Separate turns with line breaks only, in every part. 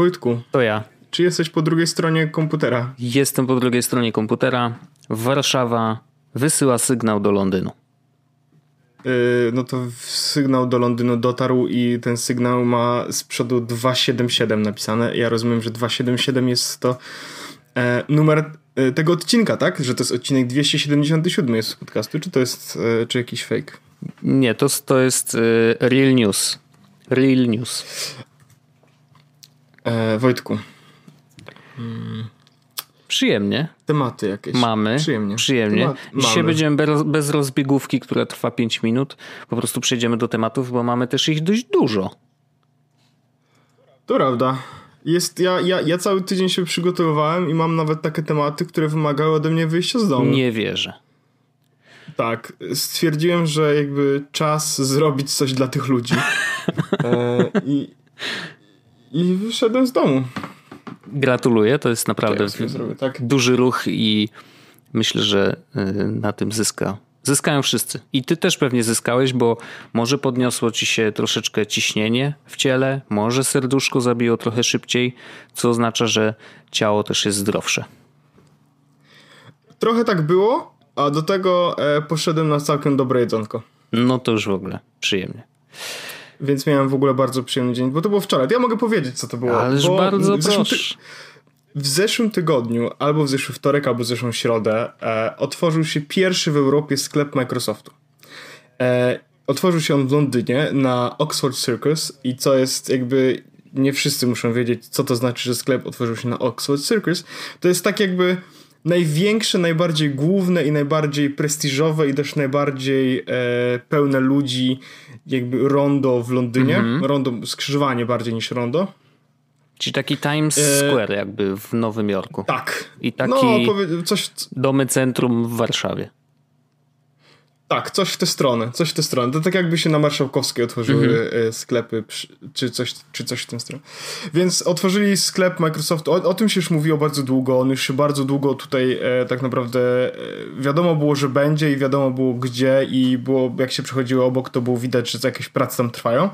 Wojtku.
To ja.
Czy jesteś po drugiej stronie komputera?
Jestem po drugiej stronie komputera. Warszawa wysyła sygnał do Londynu.
Yy, no to sygnał do Londynu dotarł i ten sygnał ma z przodu 277 napisane. Ja rozumiem, że 277 jest to e, numer e, tego odcinka, tak? Że to jest odcinek 277 jest z podcastu, czy to jest e, czy jakiś fake?
Nie, to, to jest y, Real News. Real News.
E, Wojtku.
Przyjemnie.
Tematy jakieś.
Mamy.
Przyjemnie.
Przyjemnie.
Temat,
Dzisiaj
mamy.
będziemy bez, bez rozbiegówki, która trwa 5 minut. Po prostu przejdziemy do tematów, bo mamy też ich dość dużo.
To prawda. Jest, ja, ja, ja cały tydzień się przygotowywałem i mam nawet takie tematy, które wymagały ode mnie wyjścia z domu.
Nie wierzę.
Tak, stwierdziłem, że jakby czas zrobić coś dla tych ludzi. E, i, I wyszedłem z domu.
Gratuluję, to jest naprawdę
Ja zrobię, tak?
duży ruch i myślę, że y, na tym zyska. Zyskają wszyscy. I ty też pewnie zyskałeś, bo może podniosło ci się troszeczkę ciśnienie w ciele, może serduszko zabiło trochę szybciej, co oznacza, że ciało też jest zdrowsze.
Trochę tak było, a do tego e, poszedłem na całkiem dobre jedzonko.
No to już w ogóle przyjemnie.
Więc miałem w ogóle bardzo przyjemny dzień, bo to było wczoraj. To ja mogę powiedzieć, co to było.
Ależ bardzo
w zeszłym, ty- w zeszłym tygodniu, albo w zeszły wtorek, albo w zeszłą środę, e, otworzył się pierwszy w Europie sklep Microsoftu. E, otworzył się on w Londynie na Oxford Circus i co jest jakby nie wszyscy muszą wiedzieć, co to znaczy, że sklep otworzył się na Oxford Circus. To jest tak jakby największe, najbardziej główne i najbardziej prestiżowe i też najbardziej e, pełne ludzi jakby rondo w Londynie. Rondo, skrzyżowanie bardziej niż rondo.
Czyli taki Times
E,
Square jakby w Nowym Jorku.
Tak.
I taki-
No, powie- coś,
Domy centrum w Warszawie.
Tak, coś w tę stronę, coś w tę stronę. To tak jakby się na Marszałkowskiej otworzyły e, sklepy, czy coś, czy coś w tę stronę. Więc otworzyli sklep Microsoftu, o, o tym się już mówiło bardzo długo, on już się bardzo długo tutaj e, tak naprawdę e, wiadomo było, że będzie i wiadomo było gdzie i było, jak się przechodziło obok, to było widać, że jakieś prace tam trwają.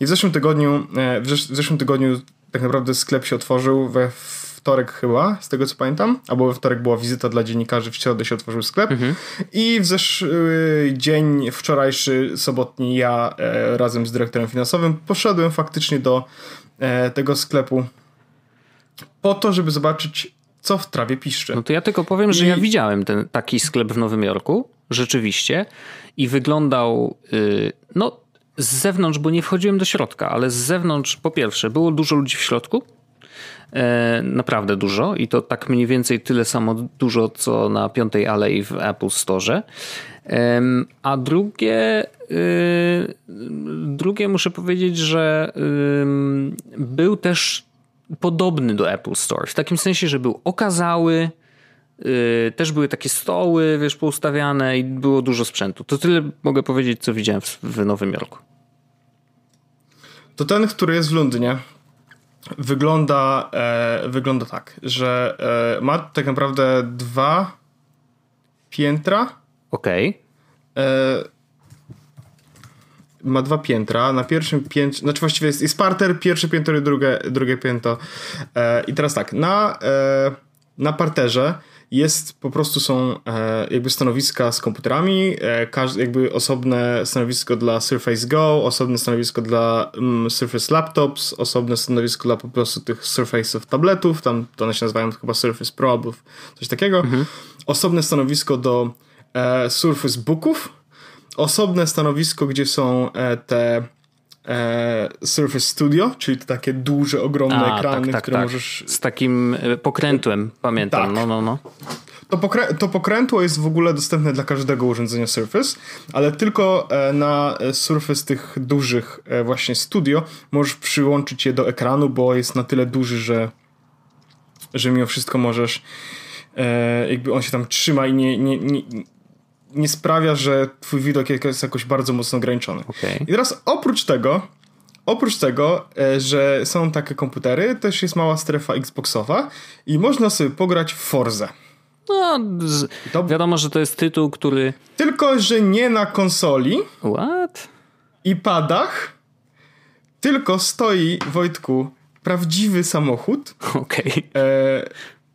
I w zeszłym tygodniu, e, w, zesz- w zeszłym tygodniu tak naprawdę sklep się otworzył we wtorek chyba, z tego co pamiętam, albo we wtorek była wizyta dla dziennikarzy, w środę się otworzył sklep i w zeszły dzień wczorajszy, sobotni, ja e, razem z dyrektorem finansowym poszedłem faktycznie do e, tego sklepu po to, żeby zobaczyć, co w trawie piszczy.
No to ja tylko powiem, że
I-
ja widziałem ten taki sklep w Nowym Jorku, rzeczywiście, i wyglądał, yy, no z zewnątrz, bo nie wchodziłem do środka, ale z zewnątrz, po pierwsze, było dużo ludzi w środku, naprawdę dużo i to tak mniej więcej tyle samo dużo, co na Piątej Alei w Apple Store. A drugie, y, drugie muszę powiedzieć, że był też podobny do Apple Store. W takim sensie, że był okazały, yy, też były takie stoły, wiesz, poustawiane i było dużo sprzętu. To tyle mogę powiedzieć, co widziałem w, w Nowym Jorku.
To ten, który jest w Londynie, wygląda, e, wygląda tak, że e, ma tak naprawdę dwa piętra.
Okej.
E, ma dwa piętra. Na pierwszym piętrze, znaczy właściwie jest, jest parter, pierwsze piętro i drugie, drugie piętro. E, I teraz tak, na, e, na parterze jest, po prostu są e, jakby stanowiska z komputerami, e, każ, jakby osobne stanowisko dla Surface Go, osobne stanowisko dla mm, Surface Laptops, osobne stanowisko dla po prostu tych Surface'ów tabletów, tam to one się nazywają chyba Surface Pro albo coś takiego, osobne stanowisko do e, Surface Booków, osobne stanowisko, gdzie są te e, Surface Studio, czyli takie duże, ogromne
A,
ekrany,
tak, tak,
które
tak.
możesz
Z takim e, pokrętłem, pamiętam.
Tak.
No, no, no.
To, pokrę- to pokrętło jest w ogóle dostępne dla każdego urządzenia Surface, ale tylko e, na e, Surface tych dużych właśnie studio możesz przyłączyć je do ekranu, bo jest na tyle duży, że, że mimo wszystko możesz jakby on się tam trzyma i nie, nie, nie, nie sprawia, że twój widok jest jakoś bardzo mocno ograniczony.
Okej.
I teraz oprócz tego, oprócz tego, e, że są takie komputery, też jest mała strefa Xboxowa i można sobie pograć w Forze.
No, z, wiadomo, że to jest tytuł, który...
Tylko, że nie na konsoli
What?
i padach, tylko stoi, Wojtku, prawdziwy samochód,
Okej.
e,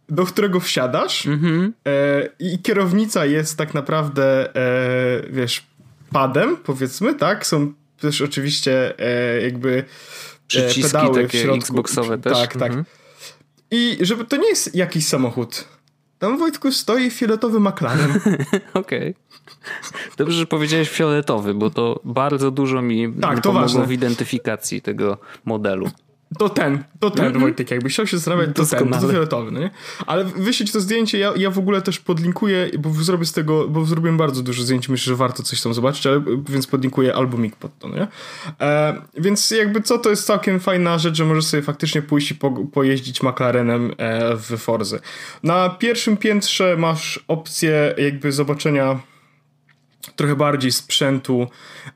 do którego wsiadasz
Mhm.
e, i kierownica jest tak naprawdę, e, wiesz, padem, powiedzmy, tak? Są też oczywiście e, jakby e,
Przyciski
pedały w
takie
środku.
Xboxowe też.
Tak, tak.
Mhm.
I żeby to nie jest jakiś samochód. Tam Wojtku stoi fioletowy McLaren.
Okej. Dobrze, że powiedziałeś fioletowy, bo to bardzo dużo mi
Tak, to
pomogło
ważne.
w identyfikacji tego modelu.
To ten, to ten Wojtek, jakby chciał się zastanawiać, to ten, to fioletowy, no nie? Ale wyśleć to zdjęcie, ja, ja w ogóle też podlinkuję, bo zrobię z tego, bo zrobiłem bardzo dużo zdjęć, myślę, że warto coś tam zobaczyć, ale, więc podlinkuję albumik pod to, no nie? E, więc jakby co, to jest całkiem fajna rzecz, że możesz sobie faktycznie pójść i po, pojeździć McLarenem e, w Forzy. Na pierwszym piętrze masz opcję jakby zobaczenia trochę bardziej sprzętu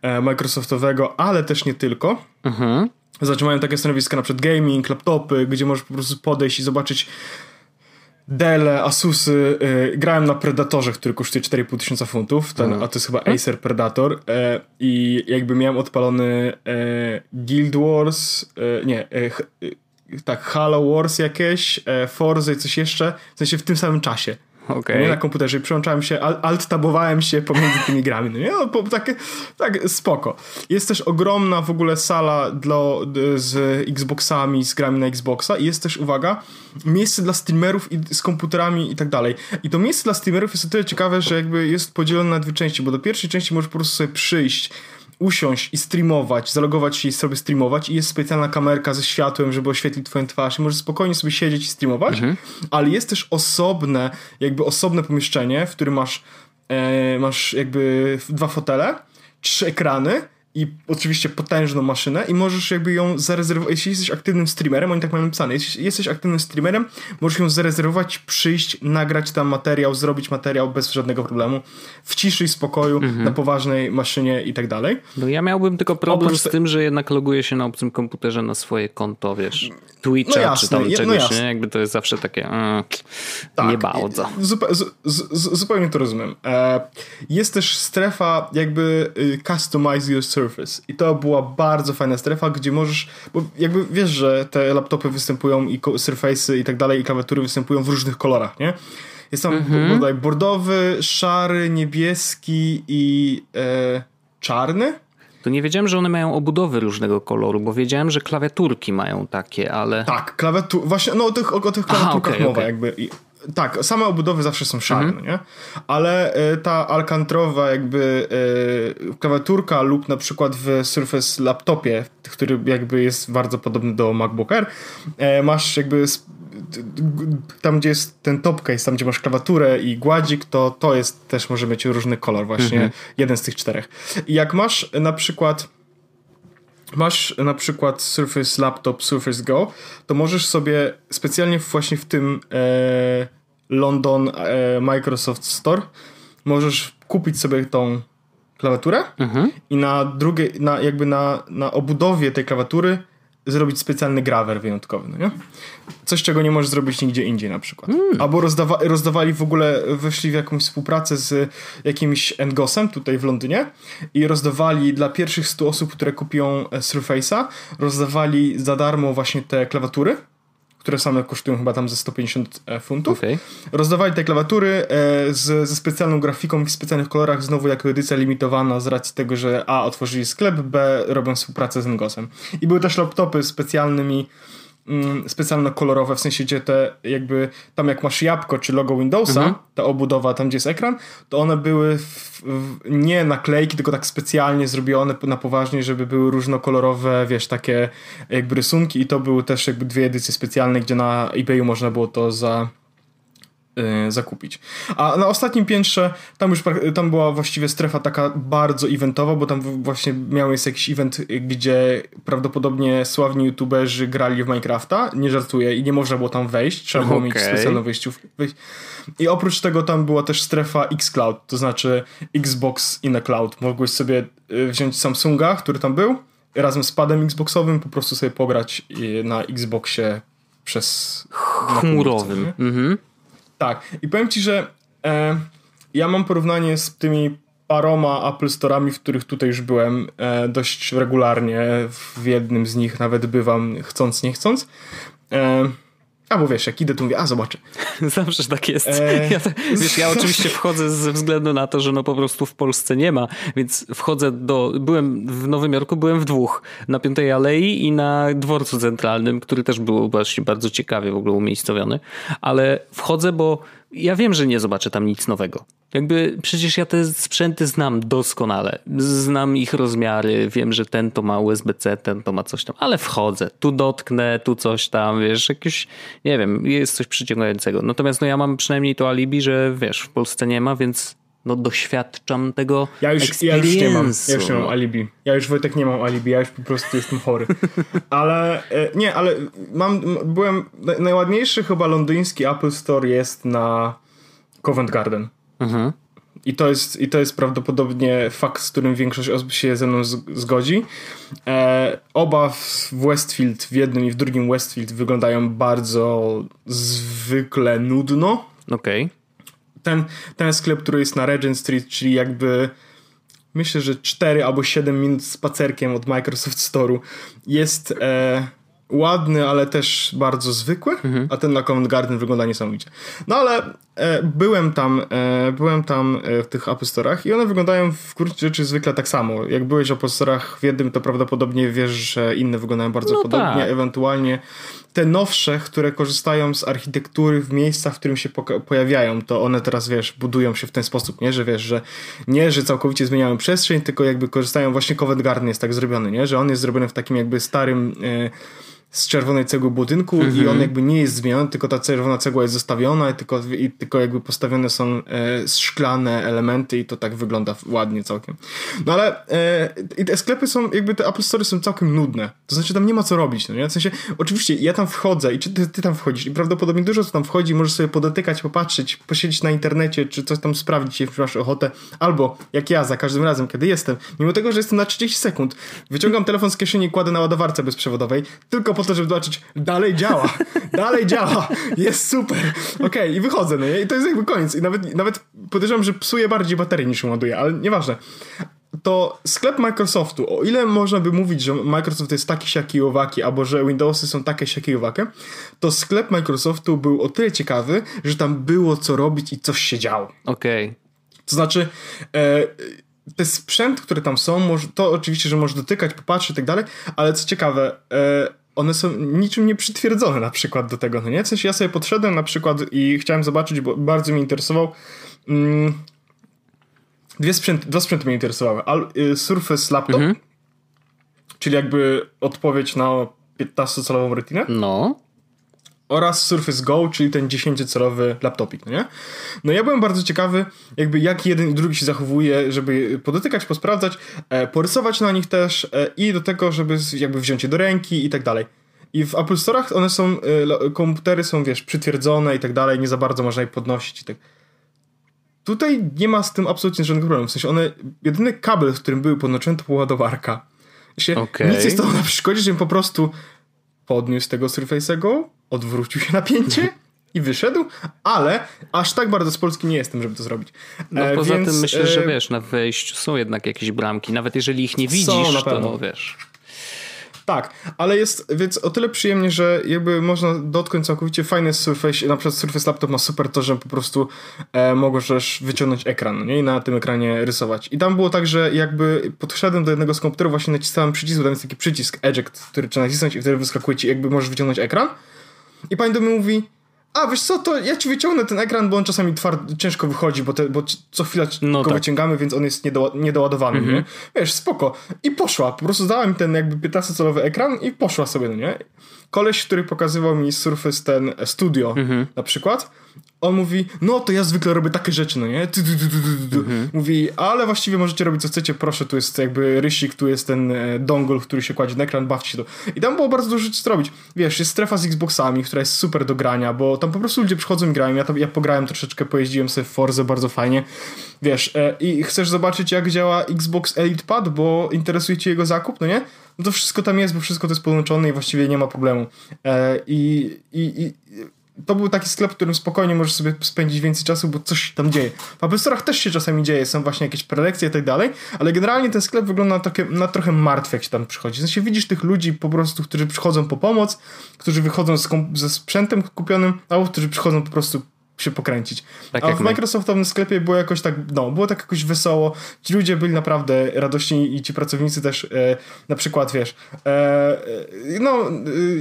e, Microsoftowego, ale też nie tylko.
Mhm.
Znaczy mają takie stanowiska na przykład gaming, laptopy, gdzie możesz po prostu podejść i zobaczyć Dele, Asusy. Y, grałem na Predatorze, który kosztuje 4,5 tysiąca funtów, ten, a to jest chyba Acer Predator e, i jakby miałem odpalony e, Guild Wars, e, nie, ch, e, tak, Halo Wars jakieś, Forza i coś jeszcze, w sensie w tym samym czasie.
Okej.
Nie na komputerze przełączałem się, al- alt-tabowałem się pomiędzy tymi grami. No nie? No, tak, tak, spoko. Jest też ogromna w ogóle sala dla, z Xboxami, z grami na Xboxa i jest też, uwaga, miejsce dla streamerów i z komputerami i tak dalej. I to miejsce dla streamerów jest o tyle ciekawe, że jakby jest podzielone na dwie części, bo do pierwszej części możesz po prostu sobie przyjść, usiąść i streamować, zalogować się i sobie streamować i jest specjalna kamerka ze światłem, żeby oświetlić twoją twarz i możesz spokojnie sobie siedzieć i streamować, ale jest też osobne, jakby osobne pomieszczenie, w którym masz, e, masz jakby dwa fotele, trzy ekrany i oczywiście potężną maszynę i możesz jakby ją zarezerwować, jeśli jesteś aktywnym streamerem, oni tak mają napisane, jeśli jesteś aktywnym streamerem, możesz ją zarezerwować, przyjść, nagrać tam materiał, zrobić materiał bez żadnego problemu, w ciszy i spokoju, na poważnej maszynie i tak dalej.
No ja miałbym tylko problem
Oprócz
z tym, że jednak loguję się na obcym komputerze na swoje konto, wiesz, Twitcha
No jasne,
czy tam
je- no
czegoś,
jasne.
nie? Jakby to jest zawsze takie mm,
Tak,
nie bardzo.
Zupe, z, z, z, zupełnie to rozumiem. E, jest też strefa jakby y, customize your surface i to była bardzo fajna strefa, gdzie możesz, bo jakby wiesz, że te laptopy występują i surface'y i tak dalej i klawiatury występują w różnych kolorach, nie? Jest tam
Mhm.
bodaj bordowy, szary, niebieski i e, czarny.
To nie wiedziałem, że one mają obudowy różnego koloru, bo wiedziałem, że klawiaturki mają takie, ale...
Tak, klawiatur, właśnie, no o tych, o, o tych klawiaturkach
okej,
mowa
okej.
jakby. I, tak, same obudowy zawsze są szare,
Mhm.
no nie? Ale e, ta alkantrowa jakby e, klawiaturka lub na przykład w Surface laptopie, który jakby jest bardzo podobny do MacBook Air, e, masz jakby tam gdzie jest ten top case, tam gdzie masz klawiaturę i gładzik, to to jest też może mieć różny kolor właśnie,
Mhm.
jeden z tych czterech. I jak masz na przykład masz na przykład Surface Laptop, Surface Go, to możesz sobie specjalnie właśnie w tym e, London e, Microsoft Store możesz kupić sobie tą klawiaturę
Mhm.
i na drugiej, na, jakby na, na obudowie tej klawiatury zrobić specjalny grawer wyjątkowy, no nie? Coś, czego nie możesz zrobić nigdzie indziej na przykład. Albo rozdawa rozdawali w ogóle, weszli w jakąś współpracę z jakimś Engosem tutaj w Londynie i rozdawali dla pierwszych 100 osób, które kupią e, Surface'a, rozdawali za darmo właśnie te klawiatury, które same kosztują chyba tam ze 150 funtów.
Okej.
Rozdawali te klawiatury e, z, ze specjalną grafiką w specjalnych kolorach, znowu jako edycja limitowana z racji tego, że A otworzyli sklep, B robią współpracę z Ngosem. I były też laptopy specjalnymi, mm, specjalno kolorowe, w sensie gdzie te jakby, tam jak masz jabłko czy logo Windowsa, ta obudowa tam gdzie jest ekran, to one były w, w, nie naklejki, tylko tak specjalnie zrobione na poważnie, żeby były różnokolorowe, wiesz, takie jakby rysunki i to były też jakby dwie edycje specjalne, gdzie na eBayu można było to za zakupić. A na ostatnim piętrze tam już tam była właściwie strefa taka bardzo eventowa, bo tam właśnie miał jest jakiś event, y, gdzie prawdopodobnie sławni youtuberzy grali w Minecrafta, nie żartuję, i nie można było tam wejść, trzeba było mieć
Okej.
specjalną wejściówkę. I oprócz tego tam była też strefa xCloud, to znaczy Xbox in a Cloud. Mogłeś sobie y, wziąć Samsunga, który tam był, razem z padem Xboxowym, po prostu sobie pograć y, na Xboxie przez...
Chmurowym. Mhm.
Tak. I powiem ci, że e, ja mam porównanie z tymi paroma Apple Store'ami, w których tutaj już byłem e, dość regularnie. W jednym z nich nawet bywam chcąc, nie chcąc. E, Albo wiesz, jak idę, to mówię, a zobaczę.
Zawsze tak jest. E... Ja, wiesz, ja oczywiście wchodzę ze względu na to, że no po prostu w Polsce nie ma, więc wchodzę do... Byłem w Nowym Jorku, byłem w dwóch. Na Piątej Alei i na Dworcu Centralnym, który też był właśnie bardzo ciekawie w ogóle umiejscowiony. Ale wchodzę, bo ja wiem, że nie zobaczę tam nic nowego. Jakby przecież ja te sprzęty znam doskonale. Znam ich rozmiary, wiem, że ten to ma USB-C, ten to ma coś tam, ale wchodzę, tu dotknę, tu coś tam, wiesz, jakieś, nie wiem, jest coś przyciągającego. Natomiast no ja mam przynajmniej to alibi, że wiesz, w Polsce nie ma, więc no doświadczam tego
ja już, ja już nie mam, ja już nie mam alibi. Ja już Wojtek nie mam alibi, ja już po prostu jestem chory. Ale e, nie, ale mam, byłem, najładniejszy chyba londyński Apple Store jest na Covent Garden. Mhm. I to, jest, I to jest prawdopodobnie fakt, z którym większość osób się ze mną zgodzi. E, oba w Westfield, w jednym i w drugim Westfield wyglądają bardzo zwykle nudno.
Okej. Okay.
Ten, ten sklep, który jest na Regent Street, czyli jakby myślę, że 4 albo 7 minut spacerkiem od Microsoft Store'u jest... E, ładny, ale też bardzo zwykły, mhm. a ten na Covent Garden wygląda niesamowicie. No ale byłem tam, e, byłem tam e, w tych Apple Store'ach i one wyglądają w gruncie rzeczy zwykle tak samo. Jak byłeś w Apple Store'ach w jednym, to prawdopodobnie wiesz, że inne wyglądają bardzo no podobnie, tak. ewentualnie te nowsze, które korzystają z architektury w miejscach, w którym się pojawiają, to one teraz, wiesz, budują się w ten sposób, nie? Że wiesz, że nie, że całkowicie zmieniają przestrzeń, tylko jakby korzystają, właśnie Covent Garden jest tak zrobiony, nie? Że on jest zrobiony w takim jakby starym... E, z czerwonej cegły budynku mm -hmm. i on mhm. jakby nie jest zmieniony, tylko ta czerwona cegła jest zostawiona i tylko, i tylko jakby postawione są e, szklane elementy i to tak wygląda ładnie całkiem. No ale e, te sklepy są, jakby te Apple Store są całkiem nudne. To znaczy tam nie ma co robić, no nie? W sensie, oczywiście ja tam wchodzę i czy ty, ty tam wchodzisz i prawdopodobnie dużo co tam wchodzi, możesz sobie podotykać, popatrzeć, posiedzieć na internecie, czy coś tam sprawdzić, jeśli masz ochotę. Albo, jak ja, za każdym razem, kiedy jestem, mimo tego, że jestem na 30 sekund, wyciągam telefon z kieszeni i kładę na ładowarce bezprzewodowej, tylko po to, żeby zobaczyć, dalej działa, dalej działa, jest super. Okej, okay, i wychodzę, no nie? I to jest jakby koniec. I nawet, nawet podejrzewam, że psuje bardziej baterię niż ładuje, ale nieważne. To sklep Microsoftu, o ile można by mówić, że Microsoft jest taki siaki owaki, albo że Windowsy są takie siaki owakie, to sklep Microsoftu był o tyle ciekawy, że tam było co robić i coś się działo.
Okej. Okay.
To znaczy, e, te sprzęt, które tam są, to oczywiście, że możesz dotykać, popatrzeć i tak dalej, ale co ciekawe, e, one są niczym nie przytwierdzone na przykład do tego, no nie? W sensie ja sobie podszedłem na przykład i chciałem zobaczyć, bo bardzo mnie interesował mm, dwie sprzęty, dwa sprzęty mnie interesowały. Al, y, Surface Laptop, mhm. czyli jakby odpowiedź na 15-calową retinę.
No
oraz Surface Go, czyli ten 10-calowy laptopik, no nie? No ja byłem bardzo ciekawy, jakby jak jeden i drugi się zachowuje, żeby podotykać, posprawdzać, e, porysować na nich też e, i do tego, żeby jakby wziąć je do ręki i tak dalej. I w Apple Store'ach one są, e, komputery są, wiesz, przytwierdzone i tak dalej, nie za bardzo można je podnosić i tak. Tutaj nie ma z tym absolutnie żadnego problemu. W sensie one, jedyny kabel, w którym były podłączone, to była ładowarka. Się, okay. Nic jest to na przeszkodzie, żebym po prostu podniósł tego Surface'a Go, odwrócił się napięcie i wyszedł, ale aż tak bardzo z Polski nie jestem, żeby to zrobić.
No e, poza więc, tym myślę, że e, wiesz, na wejściu są jednak jakieś bramki, nawet jeżeli ich nie widzisz, to no, wiesz...
Tak, ale jest więc o tyle przyjemnie, że jakby można dotknąć całkowicie fajny Surface, na przykład Surface Laptop ma super to, że po prostu e, możesz wyciągnąć ekran, nie? I na tym ekranie rysować. I tam było tak, że jakby podszedłem do jednego z komputerów, właśnie nacisnąłem przycisk, bo tam jest taki przycisk eject, który trzeba nacisnąć i wtedy wyskakuje ci, jakby możesz wyciągnąć ekran. I pani do mnie mówi, a wiesz co, to ja ci wyciągnę ten ekran, bo on czasami tward, ciężko wychodzi, bo, te, bo co chwilę no go tak. wyciągamy, więc on jest niedo, niedoładowany, mhm. nie? Wiesz, spoko. I poszła, po prostu dała mi ten jakby 15-calowy ekran i poszła sobie, no nie? Koleś, który pokazywał mi Surface ten Studio mhm. na przykład, on mówi, no to ja zwykle robię takie rzeczy, no nie? Mhm. Mówi, ale właściwie możecie robić co chcecie, proszę, tu jest jakby rysik, tu jest ten e, dongle, który się kładzie na ekran, bawcie się to. I tam było bardzo dużo rzeczy zrobić. Wiesz, jest strefa z Xboxami, która jest super do grania, bo tam po prostu ludzie przychodzą i grają. Ja, tam, ja pograłem troszeczkę, pojeździłem sobie w Forze bardzo fajnie. Wiesz, e, i chcesz zobaczyć, jak działa Xbox Elite Pad, bo interesuje cię jego zakup, no nie? No to wszystko tam jest, bo wszystko to jest połączone i właściwie nie ma problemu. E, I, i, i to był taki sklep, w którym spokojnie możesz sobie spędzić więcej czasu, bo coś tam dzieje. W Apple Store'ach też się czasami dzieje, są właśnie jakieś prelekcje i tak dalej, ale generalnie ten sklep wygląda na, takie, na trochę martwy, jak się tam przychodzi. W sensie widzisz tych ludzi po prostu, którzy przychodzą po pomoc, którzy wychodzą z ze sprzętem kupionym, albo którzy przychodzą po prostu się pokręcić. Tak A w my. Microsoftowym sklepie było jakoś tak, no, było tak jakoś wesoło. Ci ludzie byli naprawdę radośni i ci pracownicy też, e, na przykład, wiesz, e, e no, e,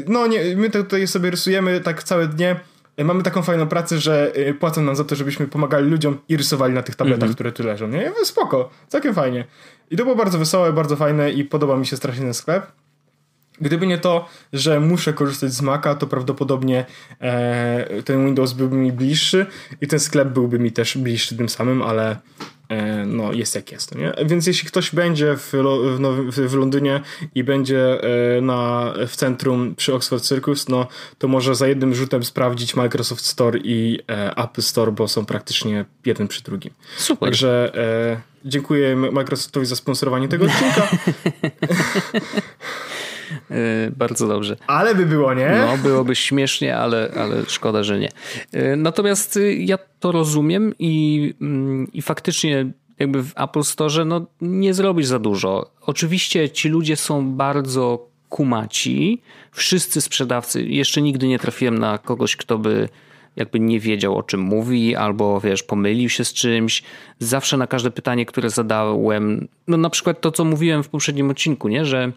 no nie, my tutaj sobie rysujemy tak całe dnie, e, mamy taką fajną pracę, że płacą nam za to, żebyśmy pomagali ludziom i rysowali na tych tabletach, mm -hmm. które tu leżą. Nie? Spoko, całkiem fajnie. I to było bardzo wesołe, bardzo fajne i podoba mi się strasznie ten sklep. Gdyby nie to, że muszę korzystać z Maca, to prawdopodobnie e, ten Windows byłby mi bliższy i ten sklep byłby mi też bliższy tym samym, ale e, no jest jak jest. Nie? Więc jeśli ktoś będzie w, w, Nowym, w Londynie i będzie e, na, w centrum przy Oxford Circus, no to może za jednym rzutem sprawdzić Microsoft Store i e, Apple Store, bo są praktycznie jeden przy drugim.
Super.
Także e, dziękuję Microsoftowi za sponsorowanie tego odcinka.
E, bardzo dobrze.
Ale by było, nie?
No, byłoby śmiesznie, ale, ale szkoda, że nie. E, natomiast y, ja to rozumiem i, mm, i faktycznie jakby w Apple Store no, nie zrobisz za dużo. Oczywiście ci ludzie są bardzo kumaci. Wszyscy sprzedawcy, jeszcze nigdy nie trafiłem na kogoś, kto by jakby nie wiedział o czym mówi, albo wiesz, pomylił się z czymś. Zawsze na każde pytanie, które zadałem, no na przykład to, co mówiłem w poprzednim odcinku, nie, że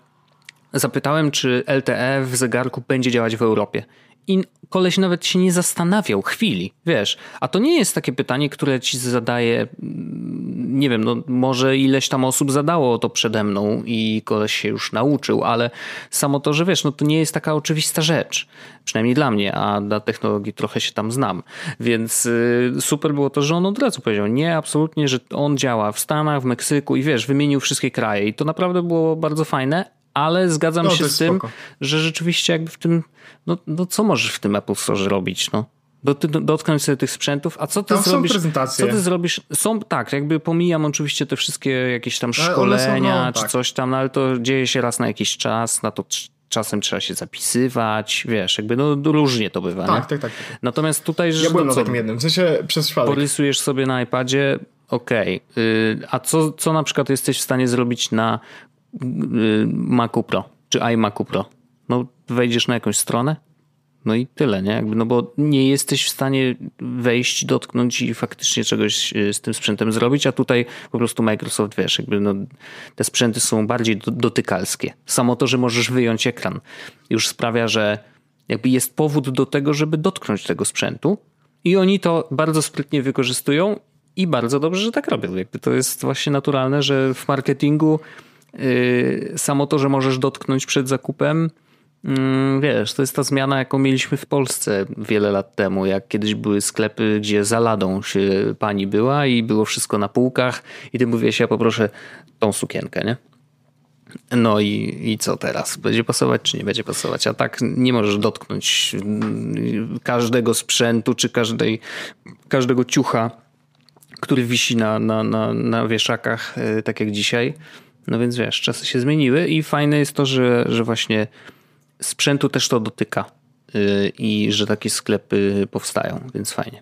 Zapytałem, czy LTE w zegarku będzie działać w Europie. I koleś nawet się nie zastanawiał chwili, wiesz. A to nie jest takie pytanie, które ci zadaje, mm, nie wiem, no może ileś tam osób zadało to przede mną i koleś się już nauczył, ale samo to, że wiesz, no to nie jest taka oczywista rzecz. Przynajmniej dla mnie, a dla technologii trochę się tam znam. Więc y, super było to, że on od razu powiedział, nie, absolutnie, że on działa w Stanach, w Meksyku i wiesz, wymienił wszystkie kraje. I to naprawdę było bardzo fajne, ale zgadzam no, się z tym, spoko. że rzeczywiście jakby w tym, no, no co możesz w tym Apple Store robić, no? dotknąć sobie tych sprzętów, a co ty
Tam
zrobisz?
Są prezentacje.
Co ty zrobisz? Są, tak, jakby pomijam oczywiście te wszystkie jakieś tam szkolenia są, no, czy tak. coś tam, no, ale to dzieje się raz na jakiś czas, na to czasem trzeba się zapisywać, wiesz, jakby no różnie to bywa,
tak, tak, tak, tak,
Natomiast tutaj,
że ja byłem no, na takim jednym, w sensie przez przypadek.
Porysujesz sobie na iPadzie, okej, okay. a co, co na przykład jesteś w stanie zrobić na Macu Pro czy iMacu Pro. No wejdziesz na jakąś stronę, no i tyle, nie? Jakby, no bo nie jesteś w stanie wejść, dotknąć i faktycznie czegoś y, z tym sprzętem zrobić, a tutaj po prostu Microsoft, wiesz, jakby no, te sprzęty są bardziej dotykalskie. Samo to, że możesz wyjąć ekran już sprawia, że jakby jest powód do tego, żeby dotknąć tego sprzętu i oni to bardzo sprytnie wykorzystują i bardzo dobrze, że tak robią. Jakby to jest właśnie naturalne, że w marketingu Y, samo to, że możesz dotknąć przed zakupem, mm, wiesz, to jest ta zmiana, jaką mieliśmy w Polsce wiele lat temu, jak kiedyś były sklepy, gdzie za ladą się pani była i było wszystko na półkach i ty mówisz, ja poproszę tą sukienkę, nie? No i, i co teraz? Będzie pasować czy nie będzie pasować? A tak nie możesz dotknąć mm, każdego sprzętu czy każdej, każdego ciucha, który wisi na, na, na, na wieszakach, y, tak jak dzisiaj. No więc wiesz, czasy się zmieniły i fajne jest to, że, że właśnie sprzętu też to dotyka yy, i że takie sklepy powstają, więc fajnie.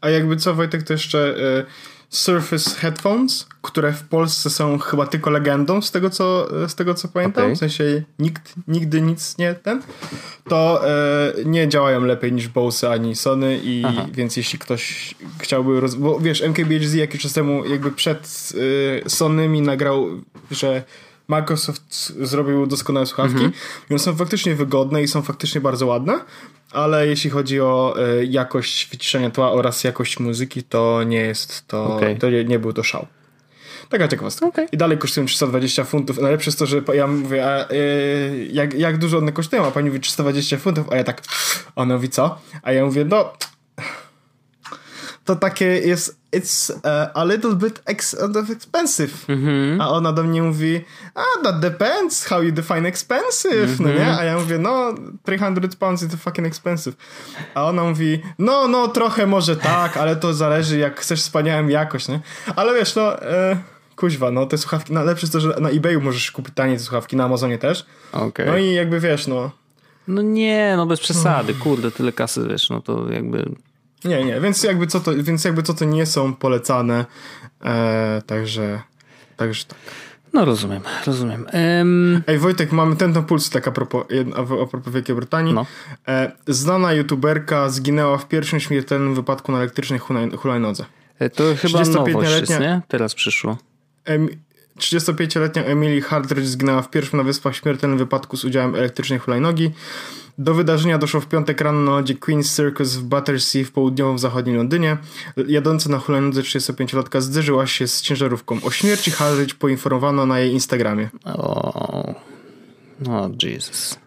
A jakby co Wojtek, to jeszcze yy, Surface Headphones, które w Polsce są chyba tylko legendą, z tego co, z tego co pamiętam, okay. w sensie nikt nigdy nic nie ten, to e, nie działają lepiej niż Bose ani Sony i Aha. więc jeśli ktoś chciałby, roz... bo wiesz, MKBHD jakiś czas temu jakby przed e, Sonymi nagrał, że Microsoft zrobił doskonałe słuchawki mhm. i one są faktycznie wygodne i są faktycznie bardzo ładne, ale jeśli chodzi o y, jakość wyciszenia tła oraz jakość muzyki, to nie jest to, okay. to nie, nie, był to szał. Taka ciekawostka. Okay. I dalej kosztują 320 funtów. Najlepsze jest to, że ja mówię, a, y, jak, jak dużo one kosztują? A pani mówi 320 funtów, a ja tak, ona mówi co? A ja mówię, no to takie jest it's uh, a little bit ex expensive. Mm -hmm. A ona do mnie mówi, ah, that depends how you define expensive, mm -hmm. no nie? Mhm. A ja mówię, no 300 pounds is fucking expensive. A ona mówi, no, no, trochę może tak, ale to zależy jak chcesz wspaniałą jakość, nie? Ale wiesz, no... E, kuźwa, no te słuchawki, no lepsze jest to, że na eBayu możesz kupić tanie te słuchawki, na Amazonie też.
Okay.
No i jakby wiesz, no
No nie, no bez przesady, kurde, tyle kasy, wiesz, no to jakby...
Nie, nie, więc jakby co to, więc jakby co to nie są polecane, e, także, także tak.
No rozumiem, rozumiem. Um...
Ej Wojtek, mamy ten puls tak a propos, a propos Wielkiej Brytanii. No. E, znana youtuberka zginęła w pierwszym śmiertelnym wypadku na elektrycznej hulajnodze.
E, to chyba nowość jest, nie? Teraz przyszło.
35-letnia Emily Hardridge zginęła w pierwszym na Wyspach śmiertelnym wypadku z udziałem elektrycznej hulajnogi. Do wydarzenia doszło w piątek rano na lodzie Queen's Circus w Battersea w południowym zachodnim Londynie. Jadąca na hulajnodze 35-latka zderzyła się z ciężarówką. O śmierci Hardridge poinformowano na jej Instagramie.
O, oh. Jesus.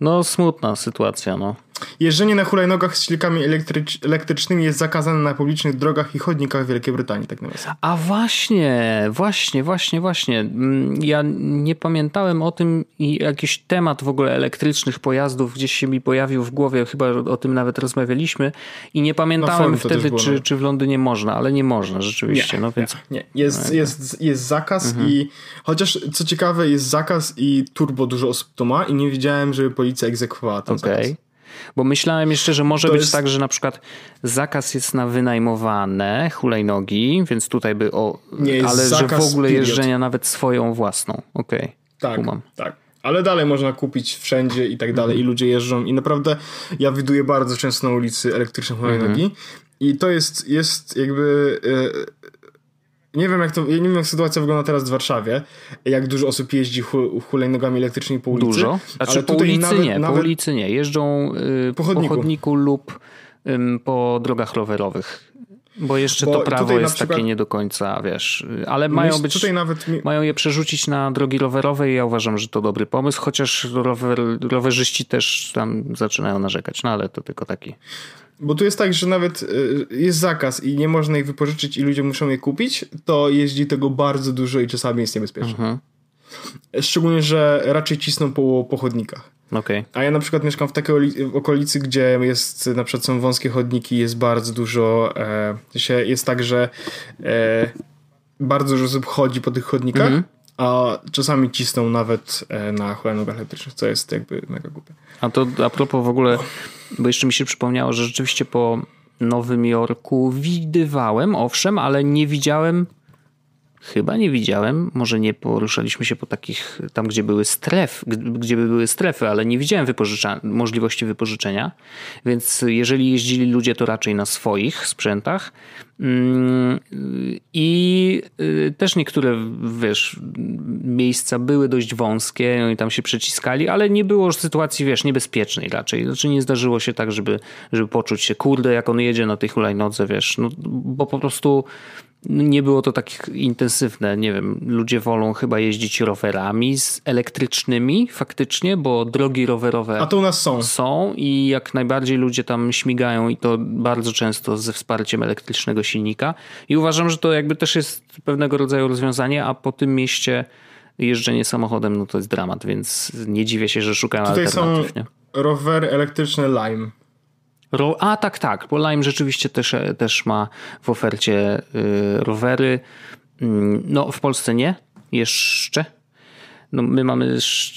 No smutna sytuacja, no.
Jeżdżenie na hulajnogach z silnikami elektrycz elektrycznymi jest zakazane na publicznych drogach i chodnikach w Wielkiej Brytanii, tak nawiasem.
A właśnie, właśnie, właśnie, właśnie. Mm, ja nie pamiętałem o tym i jakiś temat w ogóle elektrycznych pojazdów gdzieś się mi pojawił w głowie, chyba o tym nawet rozmawialiśmy i nie pamiętałem wtedy, było, czy, no. czy w Londynie można, ale nie można rzeczywiście.
Nie,
no więc...
nie, nie. Jest, no, jest, jest zakaz mhm. i chociaż co ciekawe jest zakaz i turbo dużo osób to ma i nie widziałem, żeby policja egzekwowała ten okay. zakaz.
Bo myślałem jeszcze, że może to być jest... tak, że na przykład zakaz jest na wynajmowane hulajnogi, więc tutaj by o. Nie jest ale że w ogóle period. jeżdżenia nawet swoją własną. Okej. Okay.
Tak, Kumam. tak. Ale dalej można kupić wszędzie i tak dalej. I ludzie jeżdżą. I naprawdę ja widuję bardzo często na ulicy elektryczne hulajnogi. Mhm. I to jest, jest jakby. Yy, nie wiem, jak to, ja nie wiem, jak sytuacja wygląda teraz w Warszawie, jak dużo osób jeździ hu, hulajnogami elektrycznymi po ulicy.
Dużo? Znaczy ale po ulicy nawet, nie, nawet... po ulicy nie. Jeżdżą yy, po, chodniku. po chodniku lub yy, po drogach rowerowych. Bo jeszcze Bo to prawo jest przykład... takie nie do końca, wiesz. Ale mają być. Tutaj nawet mi... Mają je przerzucić na drogi rowerowe i ja uważam, że to dobry pomysł, chociaż rower, rowerzyści też tam zaczynają narzekać, no ale to tylko taki.
Bo tu jest tak, że nawet y, jest zakaz i nie można ich wypożyczyć i ludzie muszą je kupić, to jeździ tego bardzo dużo i czasami jest niebezpieczne. Mhm. Szczególnie, że raczej cisną po, po chodnikach.
Okay.
A ja na przykład mieszkam w takiej okolicy, gdzie jest na przykład są wąskie chodniki, jest bardzo dużo, e, jest tak, że e, bardzo dużo osób chodzi po tych chodnikach, mm -hmm. A czasami cisną nawet e, na hulajnogach elektrycznych, co jest jakby mega głupie.
A to a propos w ogóle bo jeszcze mi się przypomniało, że rzeczywiście po Nowym Jorku widywałem, owszem, ale nie widziałem Chyba nie widziałem, może nie poruszaliśmy się po takich, tam gdzie były stref, gdzie były strefy, ale nie widziałem wypożycza, możliwości wypożyczenia, więc jeżeli jeździli ludzie to raczej na swoich sprzętach. Mm, i y, też niektóre, wiesz, miejsca były dość wąskie i tam się przeciskali, ale nie było sytuacji, wiesz, niebezpiecznej raczej, znaczy nie zdarzyło się tak, żeby, żeby poczuć się, kurde, jak on jedzie na tej hulajnodze, wiesz, no, bo po prostu nie było to tak intensywne. Nie wiem, ludzie wolą chyba jeździć rowerami z elektrycznymi faktycznie, bo drogi rowerowe
A to u nas są.
Są i jak najbardziej ludzie tam śmigają i to bardzo często ze wsparciem elektrycznego silnika. I uważam, że to jakby też jest pewnego rodzaju rozwiązanie, a po tym mieście jeżdżenie samochodem no to jest dramat, więc nie dziwię się, że szukają Tutaj alternatyw. Są nie?
rowery elektryczne Lime.
Ro A tak, tak, bo Lime rzeczywiście też, też ma w ofercie y, rowery. Mm, no w Polsce nie, jeszcze. No, my mamy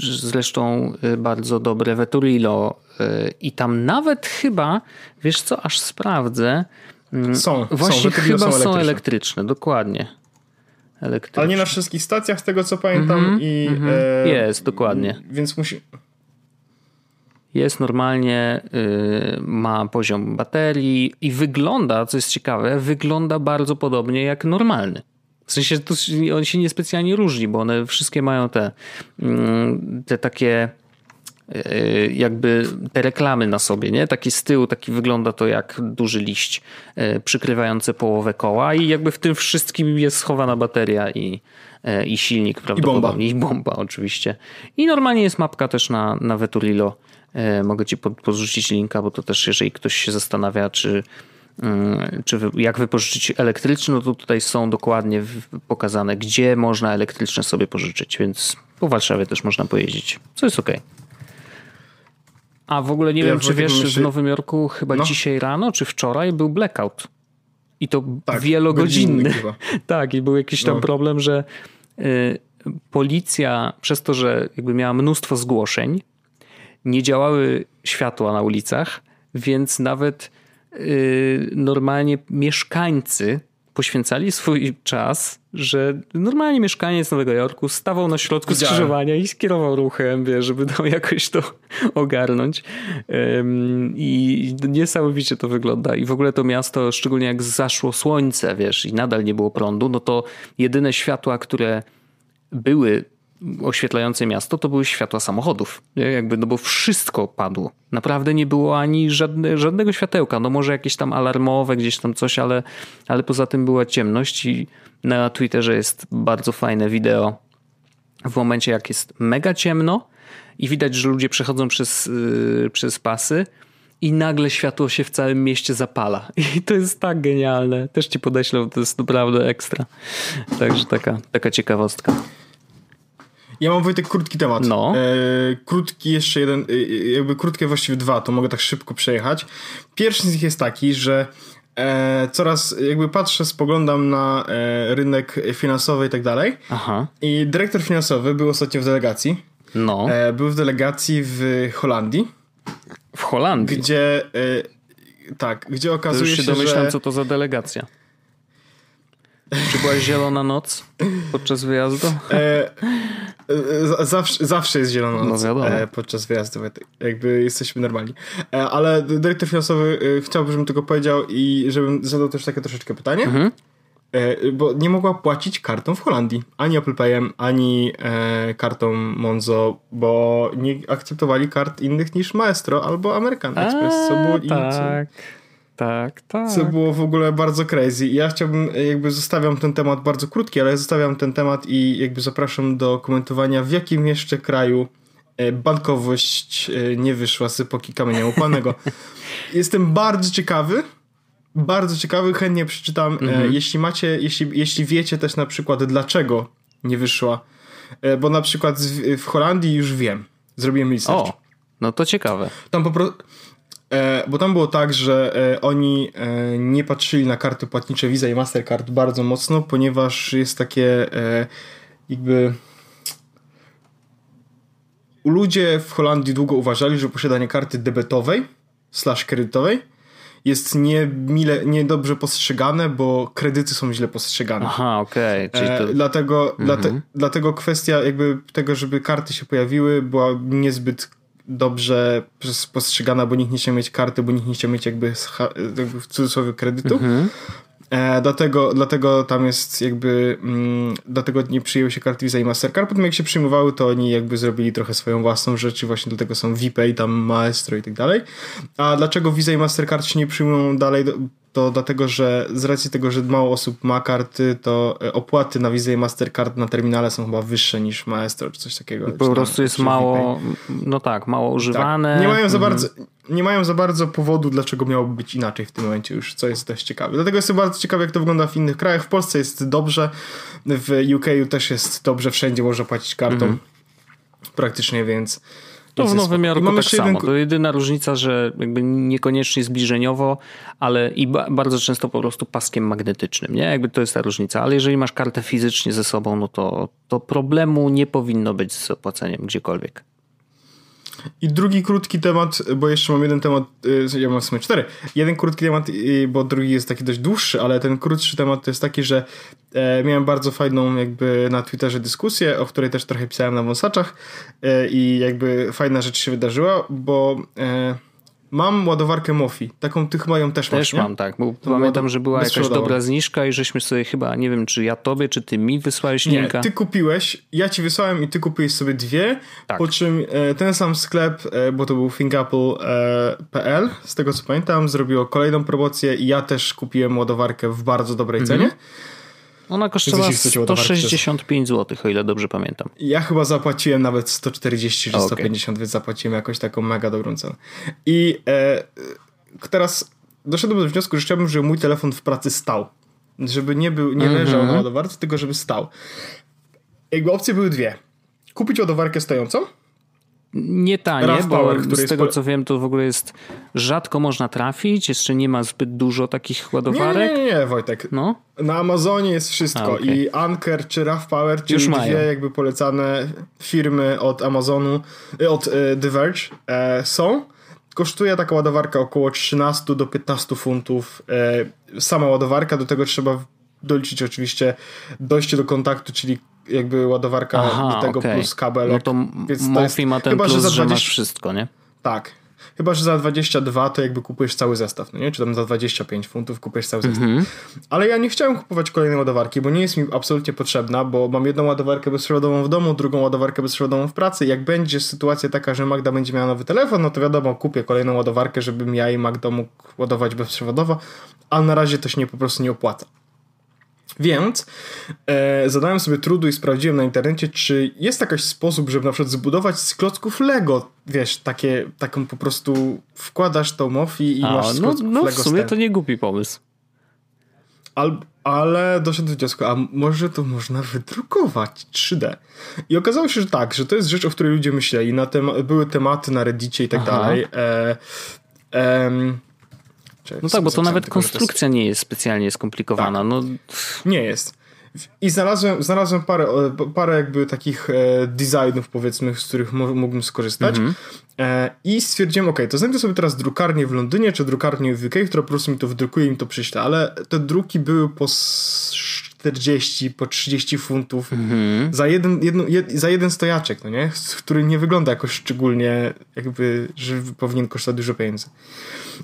zresztą y, bardzo dobre Veturilo y, i tam nawet chyba, wiesz co, aż sprawdzę.
Mm, są,
Właśnie są, chyba są elektryczne. są elektryczne, dokładnie.
Elektryczne. Ale nie na wszystkich stacjach, z tego co pamiętam. Mm -hmm, i, mm -hmm.
e, Jest, dokładnie.
Więc musi,
jest normalnie, y, ma poziom baterii i wygląda, co jest ciekawe, wygląda bardzo podobnie jak normalny. W sensie to, on się niespecjalnie różni, bo one wszystkie mają te, mm, te takie y, jakby te reklamy na sobie, nie? Taki z tyłu, taki wygląda to jak duży liść y, przykrywający połowę koła i jakby w tym wszystkim jest schowana bateria i, i silnik prawdopodobnie. I bomba. I bomba oczywiście. I normalnie jest mapka też na, na Veturilo mogę ci podrzucić linka, bo to też jeżeli ktoś się zastanawia, czy, mm, czy jak wypożyczyć elektryczny, no to tutaj są dokładnie pokazane, gdzie można elektryczne sobie pożyczyć, więc po Warszawie też można pojeździć, co jest ok. A w ogóle nie ja wiem, czy wiesz, w Nowym Jorku chyba no. dzisiaj rano, czy wczoraj był blackout. I to tak, wielogodzinny. tak, i był jakiś tam no. problem, że y, policja przez to, że jakby miała mnóstwo zgłoszeń, nie działały światła na ulicach, więc nawet yy, normalnie mieszkańcy poświęcali swój czas, że normalnie mieszkaniec Nowego Jorku stawał na środku Widziałem. skrzyżowania i skierował ruchem, wie, żeby tam jakoś to ogarnąć. Um, I niesamowicie to wygląda. I w ogóle to miasto, szczególnie jak zaszło słońce, wiesz, i nadal nie było prądu, no to jedyne światła, które były oświetlające miasto, to były światła samochodów. Jakby, no bo wszystko padło. Naprawdę nie było ani żadne, żadnego światełka. No może jakieś tam alarmowe, gdzieś tam coś, ale, ale poza tym była ciemność i na Twitterze jest bardzo fajne wideo w momencie jak jest mega ciemno i widać, że ludzie przechodzą przez, yy, przez pasy i nagle światło się w całym mieście zapala. I to jest tak genialne. Też ci podeślę, to jest naprawdę ekstra. Także taka, taka ciekawostka.
Ja mam Wojtek krótki temat. No. E, krótki jeszcze jeden, e, jakby krótkie właściwie dwa, to mogę tak szybko przejechać. Pierwszy z nich jest taki, że e, coraz jakby patrzę, spoglądam na e, rynek finansowy i tak dalej. Aha. I dyrektor finansowy był ostatnio w delegacji. No. E, był w delegacji w Holandii.
W Holandii?
Gdzie, e, tak, gdzie okazuje to już
się,
się
domyślam,
że...
co to za delegacja. Czy była zielona noc podczas wyjazdu? E,
e, zawsze, zawsze jest zielona no noc no e, podczas wyjazdu. Jakby jesteśmy normalni. E, ale dyrektor finansowy e, chciałby, żebym tego powiedział i żebym zadał też takie troszeczkę pytanie. Mhm. E, bo nie mogła płacić kartą w Holandii. Ani Apple Payem, ani kartą Monzo, bo nie akceptowali kart innych niż Maestro albo American Express, co było
tak. Tak, tak.
Co było w ogóle bardzo crazy. Ja chciałbym, jakby zostawiam ten temat bardzo krótki, ale zostawiam ten temat i jakby zapraszam do komentowania, w jakim jeszcze kraju e, bankowość e, nie wyszła z epoki kamienia upanego. Jestem bardzo ciekawy, bardzo ciekawy, chętnie przeczytam. E, mhm. Jeśli macie, jeśli, jeśli wiecie też na przykład dlaczego nie wyszła, bo na przykład w Holandii już wiem. Zrobiłem. O,
no to ciekawe.
Tam po prostu E, bo tam było tak, że e, oni e, nie patrzyli na karty płatnicze Visa i Mastercard bardzo mocno, ponieważ jest takie jakby ludzie w Holandii długo uważali, że posiadanie karty debetowej slash kredytowej jest niemile, niedobrze postrzegane, bo kredyty są źle postrzegane.
Aha, okej. Okay.
To... dlatego, mhm. dlate, dlatego kwestia jakby tego, żeby karty się pojawiły była niezbyt dobrze postrzegana, bo nikt nie chciał mieć karty, bo nikt nie chciał mieć jakby, jakby w cudzysłowie kredytu. Mhm. E, dlatego, dlatego tam jest jakby, mm, dlatego nie przyjęły się karty Visa i Mastercard. Potem jak się przyjmowały, to oni jakby zrobili trochę swoją własną rzecz i właśnie dlatego są VPay, tam Maestro i tak dalej. A dlaczego Visa i Mastercard się nie przyjmują dalej? To dlatego, że z racji tego, że mało osób ma karty, to e, opłaty na Visa i Mastercard na terminale są chyba wyższe niż Maestro czy coś takiego.
Po prostu jest mało, no tak, mało używane. Tak.
Nie, mają za mhm. bardzo, nie mają za bardzo powodu, dlaczego miałoby być inaczej w tym momencie już, co jest dość ciekawe. Dlatego jestem bardzo ciekawy, jak to wygląda w innych krajach. W Polsce jest dobrze, w UK też jest dobrze, wszędzie można płacić kartą. Mhm. Praktycznie, więc
to w Nowym Jorku tak samo. Jeden... To jedyna różnica, że jakby niekoniecznie zbliżeniowo, ale i ba bardzo często po prostu paskiem magnetycznym, nie? Jakby to jest ta różnica. Ale jeżeli masz kartę fizycznie ze sobą, no to, to problemu nie powinno być z opłaceniem gdziekolwiek.
I drugi krótki temat, bo jeszcze mam jeden temat, y, ja mam w sumie cztery. Jeden krótki temat, y, bo drugi jest taki dość dłuższy, ale ten krótszy temat to jest taki, że e, miałem bardzo fajną jakby na Twitterze dyskusję, o której też trochę pisałem na wąsaczach e, i jakby fajna rzecz się wydarzyła, bo e, Mam ładowarkę Mofi. Taką tych mają też
Też masz, mam, tak. Bo pamiętam, że była jakaś dobra zniżka i żeśmy sobie chyba, nie wiem, czy ja tobie, czy ty mi wysłałeś linka.
Nie, ty kupiłeś, ja ci wysłałem i ty kupiłeś sobie dwie, tak. po czym e, ten sam sklep, e, bo to był thinkapple.pl, e, z tego co pamiętam, zrobiło kolejną promocję i ja też kupiłem ładowarkę w bardzo dobrej mhm. cenie.
Ona kosztowała 165 zł, o ile dobrze pamiętam.
Ja chyba zapłaciłem nawet 140 czy okay. 150, więc zapłaciłem jakoś taką mega dobrą cenę. I e, teraz doszedłem do wniosku, że chciałbym, żeby mój telefon w pracy stał. Żeby nie, był, nie leżał mm -hmm. na ładowarce, tylko żeby stał. Jakby opcje były dwie. Kupić ładowarkę stojącą
nie tanie,
Rough
bo
Power,
z tego co wiem, to w ogóle jest rzadko można trafić, jeszcze nie ma zbyt dużo takich
Nie,
ładowarek.
nie, nie, nie, Wojtek.
No,
Na Amazonie jest wszystko
A, okej.
i Anker czy Rough Power, czyli
Już
dwie
mają.
jakby polecane firmy od Amazonu, y, od y, The Verge e, są. Kosztuje taka ładowarka około 13 do 15 funtów. E, sama ładowarka, do tego trzeba doliczyć oczywiście dojście do kontaktu, czyli jakby ładowarka
aha,
do tego
okej.
plus kabelek.
No to
Więc to jest-
ma ten
chyba, że
plus,
za
że, masz
20
wszystko, nie?
Tak. Chyba, że za 22 to jakby kupujesz cały zestaw, no nie? Czy tam za 25 funtów kupujesz cały zestaw.
Mhm.
Ale ja nie chciałem kupować kolejnej ładowarki, bo nie jest mi absolutnie potrzebna, bo mam jedną ładowarkę bezprzewodową w domu, drugą ładowarkę bezprzewodową w pracy. Jak będzie sytuacja taka, że Magda będzie miała nowy telefon, no to wiadomo, kupię kolejną ładowarkę, żebym ja i Magda mógł ładować bezprzewodowo, ale na razie to się nie, po prostu nie opłaca. Więc e, zadałem sobie trudu i sprawdziłem na internecie, czy jest jakiś sposób, żeby na przykład zbudować z klocków Lego, wiesz, takie, taką po prostu wkładasz tą Mofi i
A,
masz z
no, no w
Lego
sumie
stand.
to nie głupi pomysł.
Al, ale doszedłem do wniosku, a może to można wydrukować 3D. I okazało się, że tak, że to jest rzecz, o której ludzie myśleli. Na były tematy na Reddicie i tak
Aha.
dalej. E, em,
No tak, bo to nawet
tylko, jest-
konstrukcja nie jest specjalnie skomplikowana.
Tak.
No,
Nie jest. I znalazłem, znalazłem parę, parę jakby takich e, designów, powiedzmy, z których mógłbym skorzystać. E, I stwierdziłem, ok, to znajdę sobie teraz drukarnię w Londynie, czy drukarnię w UK, która po prostu mi to wydrukuje i mi to przyśle. Ale te druki były po 40, po 30 funtów za, jeden, jedno, jed, za jeden stojaczek, no nie? Który nie wygląda jakoś szczególnie, jakby, że powinien kosztować dużo pieniędzy.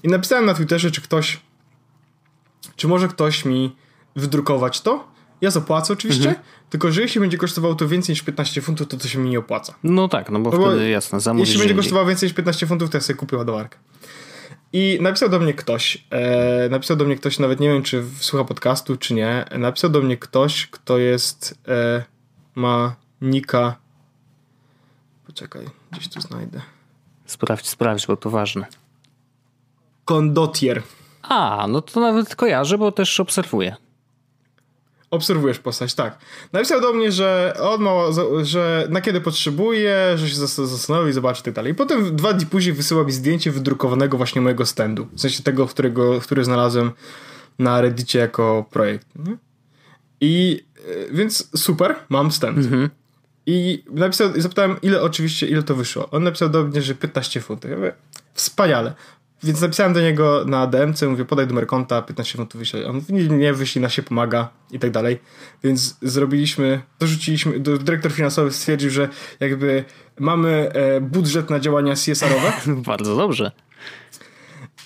I napisałem na Twitterze, czy ktoś czy może ktoś mi wydrukować to? Ja zapłacę oczywiście, tylko że jeśli będzie kosztowało to więcej niż 15 funtów, to to się mi nie opłaca.
no tak, no bo
No bo
wtedy jasne, zamówisz
Jeśli będzie kosztowało więcej niż 15 funtów, to ja sobie kupię ładowarkę. I napisał do mnie ktoś, e, napisał do mnie ktoś, nawet nie wiem, czy słucha podcastu, czy nie, napisał do mnie ktoś, kto jest, e, ma nika, poczekaj, gdzieś tu znajdę,
Sprawdź, sprawdź, bo to ważne.
Condotier.
A, no to nawet kojarzę, bo też obserwuję.
Obserwujesz postać, tak. Napisał do mnie, że on ma, że na kiedy potrzebuje, że się zas- zastanowi, zobaczy i tak dalej. I potem dwa dni później wysyła mi zdjęcie wydrukowanego właśnie mojego standu. W sensie tego, którego, który znalazłem na Reddicie jako projekt. nie? I e, więc super, mam stand. I napisał, zapytałem, ile oczywiście, ile to wyszło. On napisał do mnie, że 15 funtów. Ja mówię, wspaniale. Więc napisałem do niego na DMC, mówię, podaj numer konta, 15 funtów wyślę. On mówi, nie, nie wyślij, na się pomaga i tak dalej. Więc zrobiliśmy, dorzuciliśmy, do- dyrektor finansowy stwierdził, że jakby mamy e, budżet na działania CSR-owe,
Bardzo dobrze.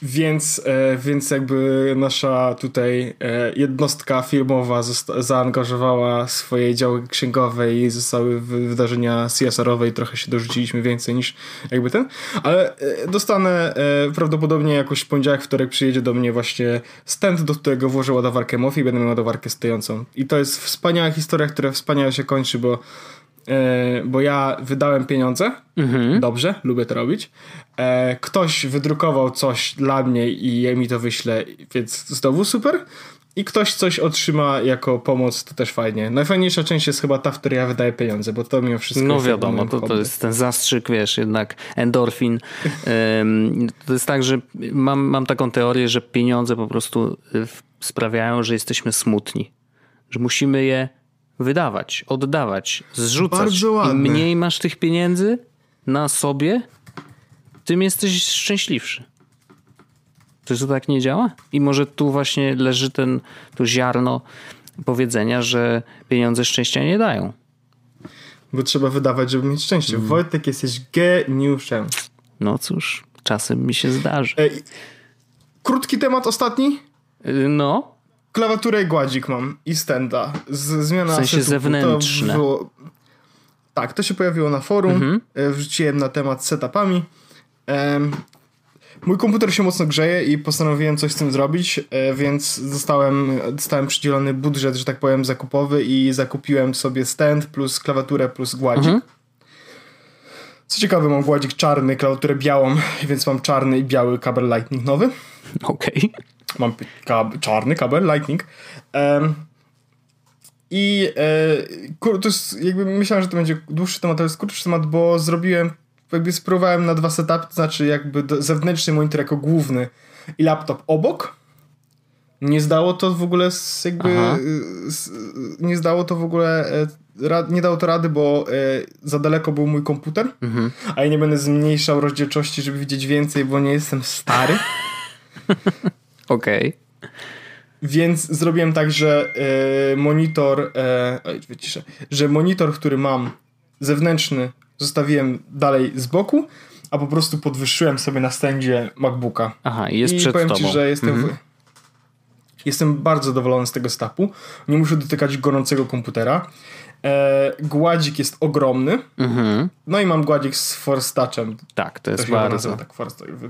Więc, e, więc jakby nasza tutaj e, jednostka firmowa zaangażowała swoje działy księgowe i zostały wy- wydarzenia CSR-owe i trochę się dorzuciliśmy więcej niż jakby ten, ale e, dostanę prawdopodobnie jakoś w poniedziałek, wtorek przyjedzie do mnie właśnie stand, do którego włożę ładowarkę MOFI i będę miał ładowarkę stojącą. I to jest wspaniała historia, która wspaniale się kończy, bo bo ja wydałem pieniądze, dobrze, lubię to robić. E, ktoś wydrukował coś dla mnie i ja mi to wyślę, więc znowu super. I ktoś coś otrzyma jako pomoc, to też fajnie. Najfajniejsza część jest chyba ta, w której ja wydaję pieniądze, bo to mimo wszystko
No wiadomo, to, to jest ten zastrzyk, wiesz, jednak endorfin. To jest tak, że mam, mam taką teorię, że pieniądze po prostu y, sprawiają, że jesteśmy smutni. Że musimy je wydawać, oddawać, zrzucać.
Bardzo ładne.
Im mniej masz tych pieniędzy na sobie, tym jesteś szczęśliwszy. Czy to tak nie działa? I może tu właśnie leży ten, to ziarno powiedzenia, że pieniądze szczęścia nie dają.
Bo trzeba wydawać, żeby mieć szczęście.
Mhm.
Wojtek, jesteś geniuszem.
No cóż, czasem mi się zdarzy.
Ej, krótki temat ostatni.
Y, No,
Klawiaturę i gładzik mam i stenda. Z, zmiana
W sensie
setupu.
zewnętrzne.
To było... Tak, to się pojawiło na forum.
Mhm.
E, Wrzuciłem na temat setupami. Em, mój komputer się mocno grzeje i postanowiłem coś z tym zrobić, e, więc zostałem, dostałem przydzielony budżet, że tak powiem, zakupowy i zakupiłem sobie stand plus klawiaturę plus gładzik.
Mhm.
Co ciekawe, mam gładzik czarny, klawiaturę białą, więc mam czarny i biały kabel Lightning nowy.
okej.
Mam kab- czarny kabel Lightning. Em, I e, to jest jakby myślałem, że to będzie dłuższy temat, ale jest krótszy temat, bo zrobiłem jakby spróbowałem na dwa setupy, to znaczy jakby do, zewnętrzny monitor jako główny i laptop obok. Nie zdało to w ogóle z, jakby z, nie zdało to w ogóle e, nie dało to rady, bo e, za daleko był mój komputer, mhm. a ja nie będę zmniejszał rozdzielczości, żeby widzieć więcej, bo nie jestem stary.
Okej. Okay.
Więc zrobiłem tak, że e, monitor, e, oj, wyciszę, że monitor, który mam zewnętrzny, zostawiłem dalej z boku, a po prostu podwyższyłem sobie na stędzie MacBooka.
Aha, i jest I przed
powiem
tobą.
ci, że jestem, mhm. w, jestem bardzo zadowolony z tego stapu. Nie muszę dotykać gorącego komputera. E, gładzik jest ogromny. Mhm. No i mam gładzik z Force Touchem.
Tak, to jest to bardzo,
tak,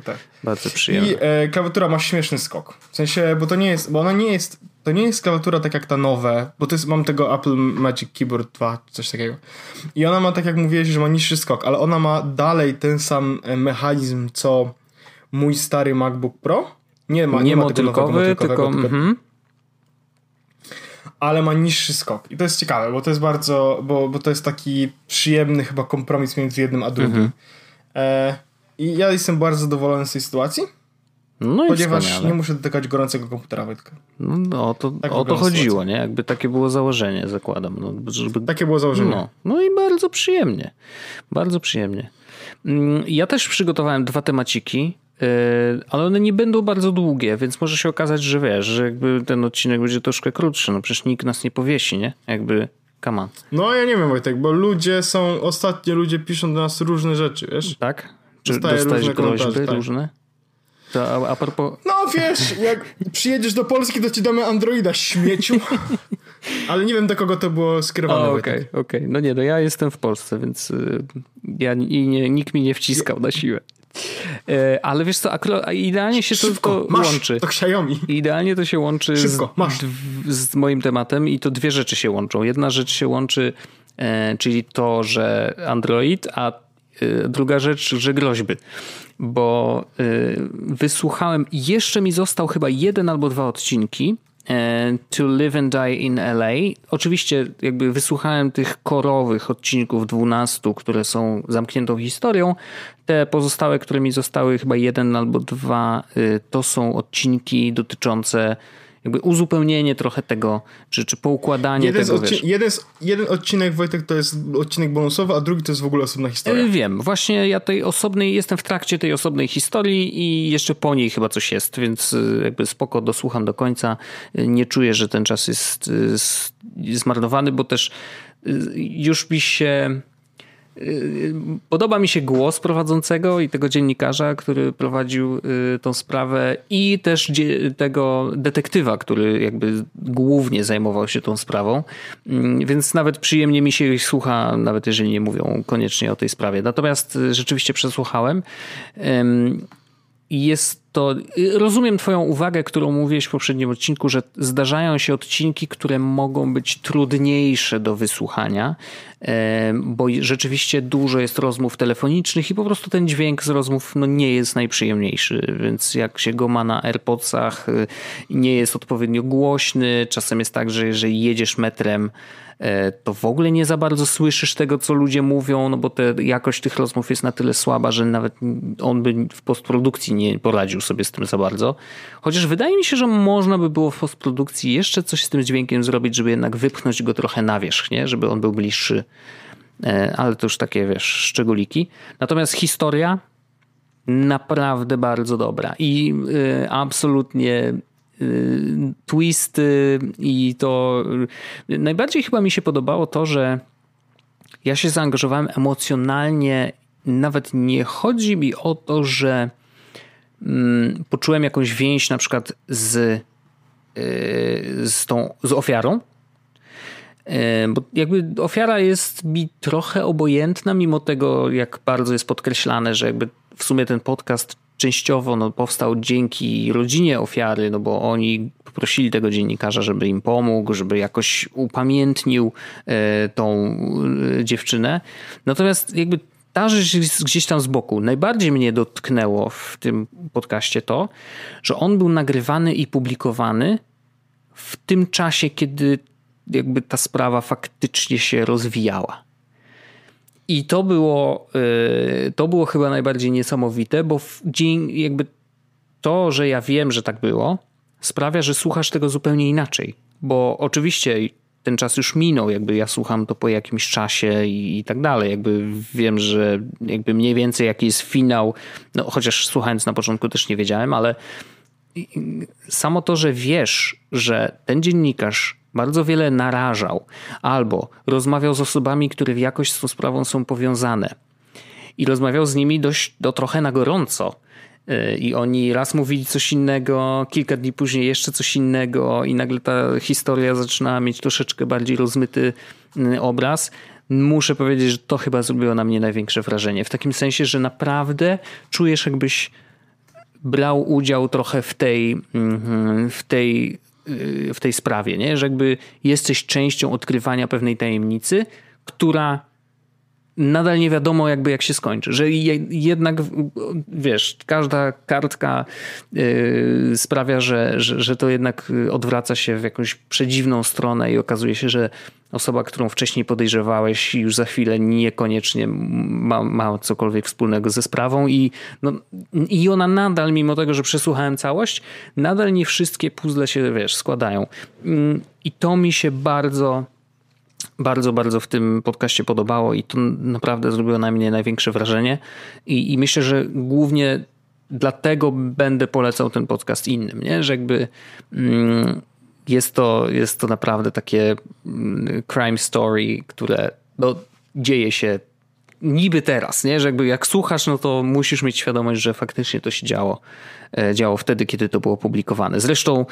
tak.
bardzo przyjemne.
I e, klawiatura ma śmieszny skok. W sensie, bo to nie jest, bo ona nie jest, to nie jest klawiatura tak jak ta nowe, bo to jest, mam tego Apple Magic Keyboard 2, coś takiego. I ona ma, tak jak mówiłeś, że ma niższy skok, ale ona ma dalej ten sam e, mechanizm, co mój stary MacBook Pro. Nie ma, nie, nie ma motylkowego, tylko, tylko -hmm ale ma niższy skok. I to jest ciekawe, bo to jest bardzo, bo, bo to jest taki przyjemny chyba kompromis między jednym a drugim. Mhm. E, I ja jestem bardzo zadowolony z tej sytuacji. No ponieważ wspaniale. nie muszę dotykać gorącego komputera Wojtka.
No, to, tak o to chodziło, sytuacja. nie? Jakby takie było założenie, zakładam. No,
żeby... Takie było założenie.
No, no i bardzo przyjemnie. Bardzo przyjemnie. Mm, ja też przygotowałem dwa temaciki. Yy, ale one nie będą bardzo długie, więc może się okazać, że wiesz, że jakby ten odcinek będzie troszkę krótszy. No przecież nikt nas nie powiesi, nie? Jakby, come on.
No ja nie wiem Wojtek, bo ludzie są, ostatnio ludzie piszą do nas różne rzeczy, wiesz?
Tak? Czy Dostaję dostajesz groźby tak. różne? To a, a propos...
No wiesz, jak przyjedziesz do Polski, to ci damy Androida śmieciu. Ale nie wiem, do kogo to było skierowane.
Okej, okej. Okay, okay. No nie, no ja jestem w Polsce, więc y, ja i nie, nikt mi nie wciskał na siłę. E, ale wiesz co, idealnie się to, to
masz,
łączy.
To Xiaomi.
Idealnie to się łączy Szybko, z, z, moim tematem i to dwie rzeczy się łączą. Jedna rzecz się łączy, e, czyli to, że Android, a e, druga rzecz, że groźby. Bo wysłuchałem, jeszcze mi został chyba jeden albo dwa odcinki to Live and Die in LA. Oczywiście jakby wysłuchałem tych korowych odcinków 12, które są zamkniętą historią. Te pozostałe, które mi zostały, chyba jeden albo dwa, y, to są odcinki dotyczące jakby uzupełnienie trochę tego, czy, czy poukładanie
jeden
tego,
odcin- jeden, jeden odcinek, Wojtek, to jest odcinek bonusowy, a drugi to jest w ogóle osobna historia.
E, wiem, właśnie ja tej osobnej, jestem w trakcie tej osobnej historii i jeszcze po niej chyba coś jest, więc e, jakby spoko dosłucham do końca. E, nie czuję, że ten czas jest zmarnowany, bo też już mi się Podoba mi się głos prowadzącego i tego dziennikarza, który prowadził y, tą sprawę, i też tego detektywa, który jakby głównie zajmował się tą sprawą. Mm, więc nawet przyjemnie mi się ich słucha, nawet jeżeli nie mówią koniecznie o tej sprawie. Natomiast rzeczywiście przesłuchałem. Jest to rozumiem Twoją uwagę, którą mówiłeś w poprzednim odcinku, że zdarzają się odcinki, które mogą być trudniejsze do wysłuchania, bo rzeczywiście dużo jest rozmów telefonicznych i po prostu ten dźwięk z rozmów no, nie jest najprzyjemniejszy, więc jak się go ma na AirPodsach, y, nie jest odpowiednio głośny. Czasem jest tak, że jeżeli jedziesz metrem, to w ogóle nie za bardzo słyszysz tego, co ludzie mówią, no bo te, jakość tych rozmów jest na tyle słaba, że nawet on by w postprodukcji nie poradził sobie z tym za bardzo. Chociaż wydaje mi się, że można by było w postprodukcji jeszcze coś z tym dźwiękiem zrobić, żeby jednak wypchnąć go trochę na wierzch, nie? żeby on był bliższy. E, ale to już takie, wiesz, szczególiki. Natomiast historia naprawdę bardzo dobra i y, absolutnie twisty i to najbardziej chyba mi się podobało to, że ja się zaangażowałem emocjonalnie. Nawet nie chodzi mi o to, że mm, poczułem jakąś więź na przykład z, y, z tą z ofiarą. Y, bo jakby ofiara jest mi trochę obojętna, mimo tego, jak bardzo jest podkreślane, że jakby w sumie ten podcast częściowo no, powstał dzięki rodzinie ofiary, no bo oni poprosili tego dziennikarza, żeby im pomógł, żeby jakoś upamiętnił e, tą e, dziewczynę. Natomiast jakby ta rzecz jest gdzieś tam z boku. Najbardziej mnie dotknęło w tym podcaście to, że on był nagrywany i publikowany w tym czasie, kiedy jakby ta sprawa faktycznie się rozwijała. I to było, y, to było chyba najbardziej niesamowite, bo dzień, jakby to, że ja wiem, że tak było, sprawia, że słuchasz tego zupełnie inaczej. Bo oczywiście ten czas już minął, jakby ja słucham to po jakimś czasie i, i, tak dalej. Jakby wiem, że jakby mniej więcej jaki jest finał, no chociaż słuchając na początku też nie wiedziałem, ale samo to, że wiesz, że ten dziennikarz bardzo wiele narażał albo rozmawiał z osobami, które w jakoś z tą sprawą są powiązane i rozmawiał z nimi dość do trochę na gorąco, Y, i oni raz mówili coś innego, kilka dni później jeszcze coś innego i nagle ta historia zaczynała mieć troszeczkę bardziej rozmyty y, obraz. Muszę powiedzieć, że to chyba zrobiło na mnie największe wrażenie. W takim sensie, że naprawdę czujesz jakbyś brał udział trochę w tej, mhm, w tej, w tej sprawie, nie? że jakby jesteś częścią odkrywania pewnej tajemnicy, która nadal nie wiadomo jakby jak się skończy, że jednak wiesz, każda kartka yy, sprawia, że, że, że to jednak odwraca się w jakąś przedziwną stronę i okazuje się, że osoba, którą wcześniej podejrzewałeś już za chwilę niekoniecznie ma, ma cokolwiek wspólnego ze sprawą i, no, i ona nadal, mimo tego, że przesłuchałem całość, nadal nie wszystkie puzzle się, wiesz, składają. Mm, I to mi się bardzo bardzo, bardzo w tym podcaście podobało i to naprawdę zrobiło na mnie największe wrażenie. I, i myślę, że głównie dlatego będę polecał ten podcast innym, nie? że jakby mm, jest, to, jest to naprawdę takie mm, crime story, które no, dzieje się niby teraz, nie? że jakby jak słuchasz, no to musisz mieć świadomość, że faktycznie to się działo, e, działo wtedy, kiedy to było publikowane. Zresztą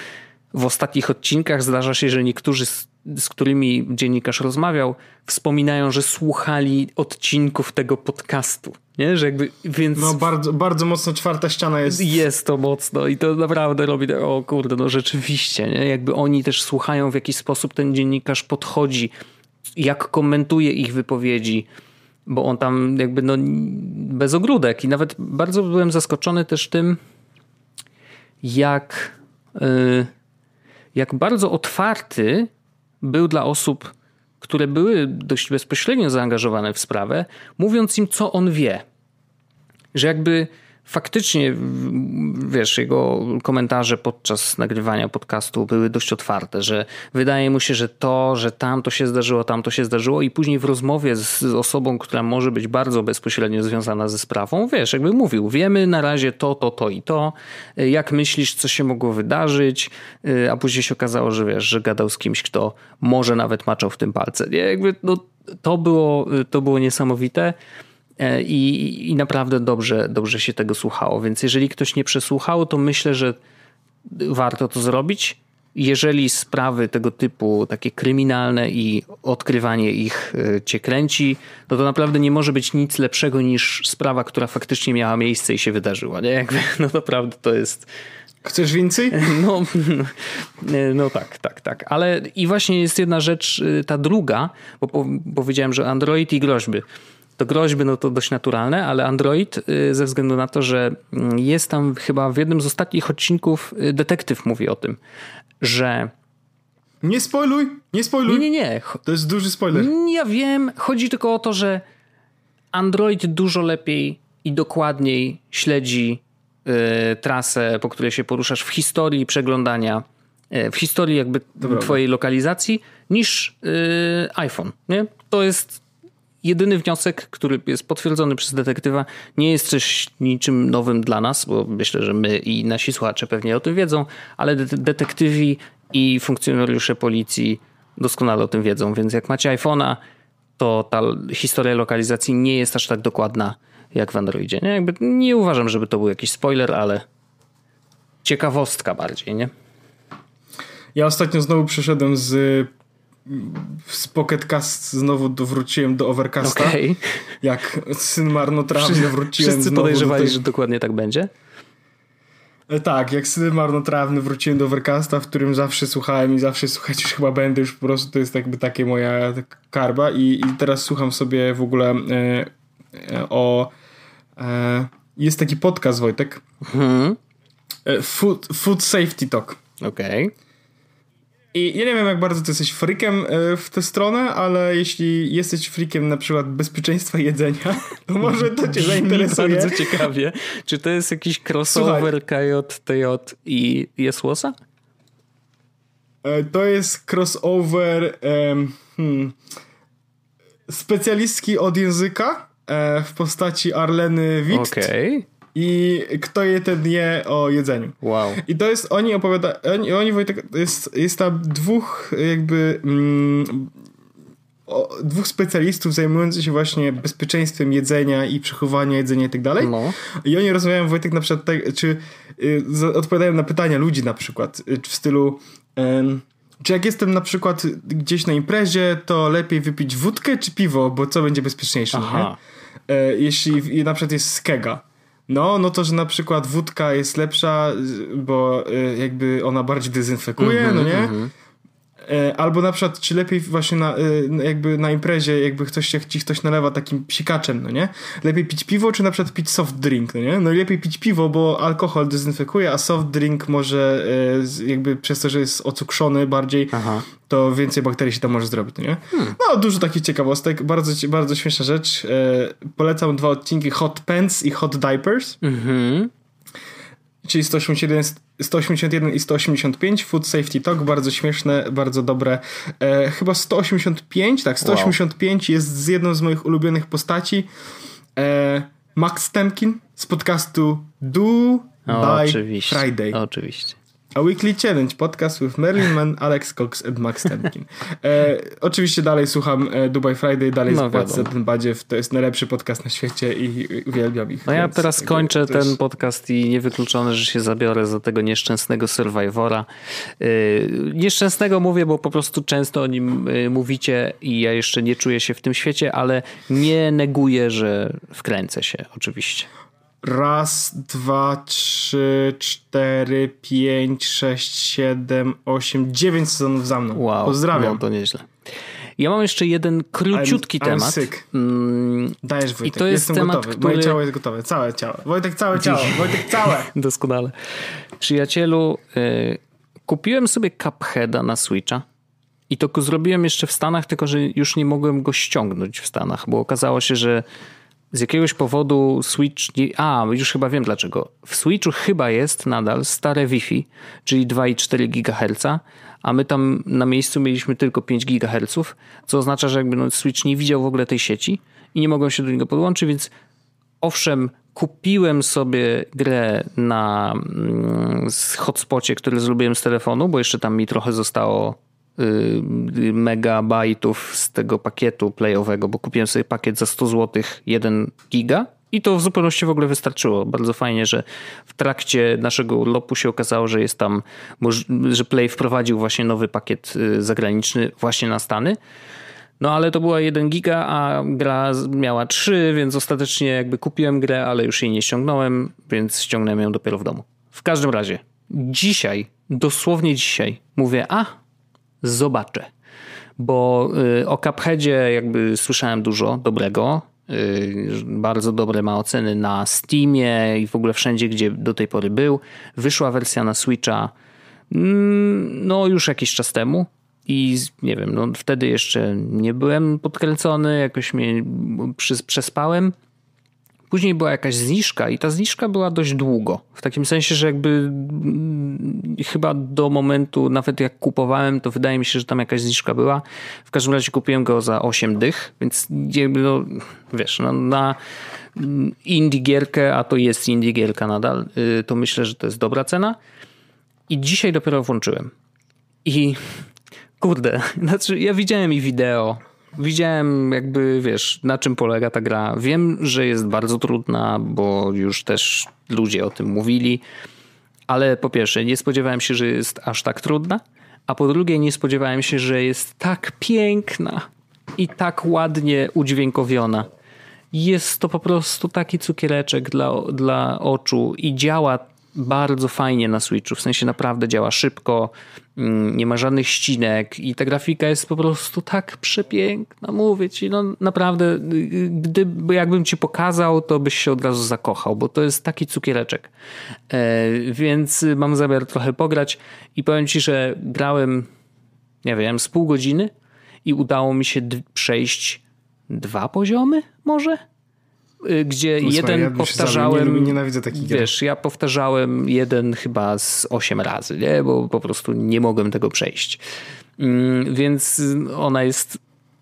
w ostatnich odcinkach zdarza się, że niektórzy, z, z, którymi dziennikarz rozmawiał, wspominają, że słuchali odcinków tego podcastu. Nie? Że jakby, więc...
No bardzo, bardzo mocno czwarta ściana jest.
Jest to mocno i to naprawdę robi, o kurde, no rzeczywiście. Nie? Jakby oni też słuchają w jaki sposób ten dziennikarz podchodzi, jak komentuje ich wypowiedzi, bo on tam jakby no bez ogródek i nawet bardzo byłem zaskoczony też tym, jak... Yy, jak bardzo otwarty był dla osób, które były dość bezpośrednio zaangażowane w sprawę, mówiąc im, co on wie. Że jakby faktycznie, wiesz, jego komentarze podczas nagrywania podcastu były dość otwarte, że wydaje mu się, że to, że tam to się zdarzyło, tam to się zdarzyło i później w rozmowie z osobą, która może być bardzo bezpośrednio związana ze sprawą, wiesz, jakby mówił, wiemy na razie to, to, to i to, jak myślisz, co się mogło wydarzyć, a później się okazało, że wiesz, że gadał z kimś, kto może nawet maczał w tym palce. Nie? Jakby no, to, było, to było niesamowite. E, I, I, naprawdę dobrze, dobrze się tego słuchało. Więc jeżeli ktoś nie przesłuchał, to myślę, że warto to zrobić. Jeżeli sprawy tego typu, takie kryminalne i odkrywanie ich e, cię kręci, no to naprawdę nie może być nic lepszego niż sprawa, która faktycznie miała miejsce i się wydarzyła. Nie? Jakby, no naprawdę to jest.
Chcesz więcej?
No, no tak, tak, tak. Ale i właśnie jest jedna rzecz, e, ta druga, bo powiedziałem, że Android i groźby to groźby no to dość naturalne, ale Android y, ze względu na to, że mm, jest tam chyba w jednym z ostatnich odcinków y, detektyw mówi o tym, że
nie spoiluj, nie spoiluj.
Nie, nie, nie.
To jest duży spoiler.
Ja wiem, chodzi tylko o to, że Android dużo lepiej i dokładniej śledzi y, trasę, po której się poruszasz w historii przeglądania, y, w historii jakby Dobra. twojej lokalizacji niż y, iPhone, nie? To jest jedyny wniosek, który jest potwierdzony przez detektywa, nie jest coś niczym nowym dla nas, bo myślę, że my i nasi słuchacze pewnie o tym wiedzą, ale detektywi i funkcjonariusze policji doskonale o tym wiedzą, więc jak macie iPhone'a, to ta historia lokalizacji nie jest aż tak dokładna jak w Androidzie. Nie, Jakby nie uważam, żeby to był jakiś spoiler, ale ciekawostka bardziej, nie?
Ja ostatnio znowu przeszedłem z z Pocketcast znowu wróciłem do Overcasta. Okay. Jak syn marnotrawny wróciłem
Wszyscy podejrzewali, tej... że dokładnie tak będzie?
E, tak, jak syn marnotrawny wróciłem do Overcasta, w którym zawsze słuchałem i zawsze słuchać już chyba będę, już po prostu to jest jakby takie moja karba i, i teraz słucham sobie w ogóle e, e, o e, jest taki podcast Wojtek hmm. food, food Safety Talk.
Okej. Okay.
I ja nie wiem, jak bardzo ty jesteś freakiem e, w tę stronę, ale jeśli jesteś freakiem na przykład bezpieczeństwa jedzenia, to może to cię zainteresuje.
bardzo ciekawie. Czy to jest jakiś crossover Słuchaj. KJ, TJ i Jesłosa?
E, to jest crossover hmm, specjalistki od języka e, w postaci Arleny Witt.
Okej. Okay
i kto je ten je o jedzeniu.
Wow.
I to jest, oni opowiada, oni, oni Wojtek, jest, jest tam dwóch jakby mm, o, dwóch specjalistów zajmujących się właśnie bezpieczeństwem jedzenia i przechowania jedzenia i tak dalej. No. I oni rozmawiają Wojtek na przykład, tak, czy y, odpowiadają na pytania ludzi na przykład, y, w stylu y, czy jak jestem na przykład gdzieś na imprezie, to lepiej wypić wódkę czy piwo, bo co będzie bezpieczniejsze, Aha. E, jeśli na przykład jest skega no, no to, że na przykład wódka jest lepsza, bo y, jakby ona bardziej dezynfekuje, mm -hmm, no nie? Mm -hmm. E, albo na przykład, czy lepiej właśnie na, y, jakby na imprezie, jakby ktoś się, ci ktoś nalewa takim psikaczem, no nie? Lepiej pić piwo, czy na przykład pić soft drink, no nie? No i lepiej pić piwo, bo alkohol dezynfekuje, a soft drink może e, jakby przez to, że jest ocukrzony bardziej, Aha. to więcej bakterii się tam może zrobić, no nie? Hmm. No, dużo takich ciekawostek, bardzo, bardzo śmieszna rzecz. E, polecam dwa odcinki Hot Pants i Hot Diapers. Mhm czyli 181, 181 i 185, Food Safety Talk, bardzo śmieszne, bardzo dobre. E, chyba 185, tak, 185 wow. jest z jedną z moich ulubionych postaci. E, Max Temkin z podcastu Do o, by
oczywiście,
Friday.
Oczywiście.
A Weekly Challenge, podcast with Marilyn Mann, Alex Cox and Max Temkin. E, oczywiście dalej słucham e, Dubai Friday, dalej no, zapłacę ten badziew. To jest najlepszy podcast na świecie i uwielbiam ich.
No ja teraz kończę ten podcast i niewykluczone, że się zabiorę za tego nieszczęsnego Survivora. E, nieszczęsnego mówię, bo po prostu często o nim e, mówicie i ja jeszcze nie czuję się w tym świecie, ale nie neguję, że wkręcę się oczywiście.
Raz, dwa, trzy, cztery, pięć, sześć, siedem, osiem, dziewięć sezonów za mną. Wow, Pozdrawiam.
No, to nieźle. Ja mam jeszcze jeden króciutki
I'm,
temat.
I'm sick. Mm, Dajesz Wojtek, I to jest Jestem temat, gotowy. Który... Moje ciało jest gotowe. Całe ciało. Wojtek, całe ciało. Wojtek, całe.
Doskonale. Przyjacielu, y, kupiłem sobie Cupheada na Switcha. I to zrobiłem jeszcze w Stanach, tylko że już nie mogłem go ściągnąć w Stanach, bo okazało się, że z jakiegoś powodu Switch. A, już chyba wiem dlaczego. W Switchu chyba jest nadal stare Wi-Fi, czyli 2,4 GHz, a my tam na miejscu mieliśmy tylko 5 GHz, co oznacza, że jakby no Switch nie widział w ogóle tej sieci i nie mogłem się do niego podłączyć, więc owszem, kupiłem sobie grę na mm, hotspocie, który zrobiłem z telefonu, bo jeszcze tam mi trochę zostało megabajtów z tego pakietu playowego, bo kupiłem sobie pakiet za 100 zł 1 giga i to w zupełności w ogóle wystarczyło. Bardzo fajnie, że w trakcie naszego urlopu się okazało, że jest tam, że Play wprowadził właśnie nowy pakiet y, zagraniczny właśnie na Stany. No ale to była 1 giga, a gra miała 3, więc ostatecznie jakby kupiłem grę, ale już jej nie ściągnąłem, więc ściągnąłem ją dopiero w domu. W każdym razie, dzisiaj, dosłownie dzisiaj, mówię, a zobaczę. Bo y, o Cupheadzie jakby słyszałem dużo dobrego. Y, bardzo dobre ma oceny na Steamie i w ogóle wszędzie, gdzie do tej pory był. Wyszła wersja na Switcha mm, no już jakiś czas temu. I nie wiem, no wtedy jeszcze nie byłem podkręcony, jakoś mnie przespałem. Później była jakaś zniżka i ta zniżka była dość długo. W takim sensie, że jakby mm, chyba do momentu, nawet jak kupowałem, to wydaje mi się, że tam jakaś zniżka była. W każdym razie kupiłem go za 8 dych, więc no, wiesz, no, na indie gierkę, a to jest indie gierka nadal, y, to myślę, że to jest dobra cena. I dzisiaj dopiero włączyłem. I kurde, znaczy ja widziałem i wideo, widziałem jakby, wiesz, na czym polega ta gra. Wiem, że jest bardzo trudna, bo już też ludzie o tym mówili, ale po pierwsze nie spodziewałem się, że jest aż tak trudna, a po drugie nie spodziewałem się, że jest tak piękna i tak ładnie udźwiękowiona. Jest to po prostu taki cukiereczek dla, dla oczu i działa bardzo fajnie na Switchu, w sensie naprawdę działa szybko, mm, nie ma żadnych ścinek i ta grafika jest po prostu tak przepiękna, mówię ci, no naprawdę, gdyby jakbym ci pokazał, to byś się od razu zakochał, bo to jest taki cukiereczek. E, więc mam zamiar trochę pograć i powiem ci, że grałem nie wiem, z pół godziny i udało mi się przejść dwa poziomy może? Y, gdzie Słuchaj, jeden ja powtarzałem.
Nie, nienawidzę takich
Wiesz, ja powtarzałem jeden chyba z osiem razy, nie? bo po prostu nie mogłem tego przejść. Mm, więc ona jest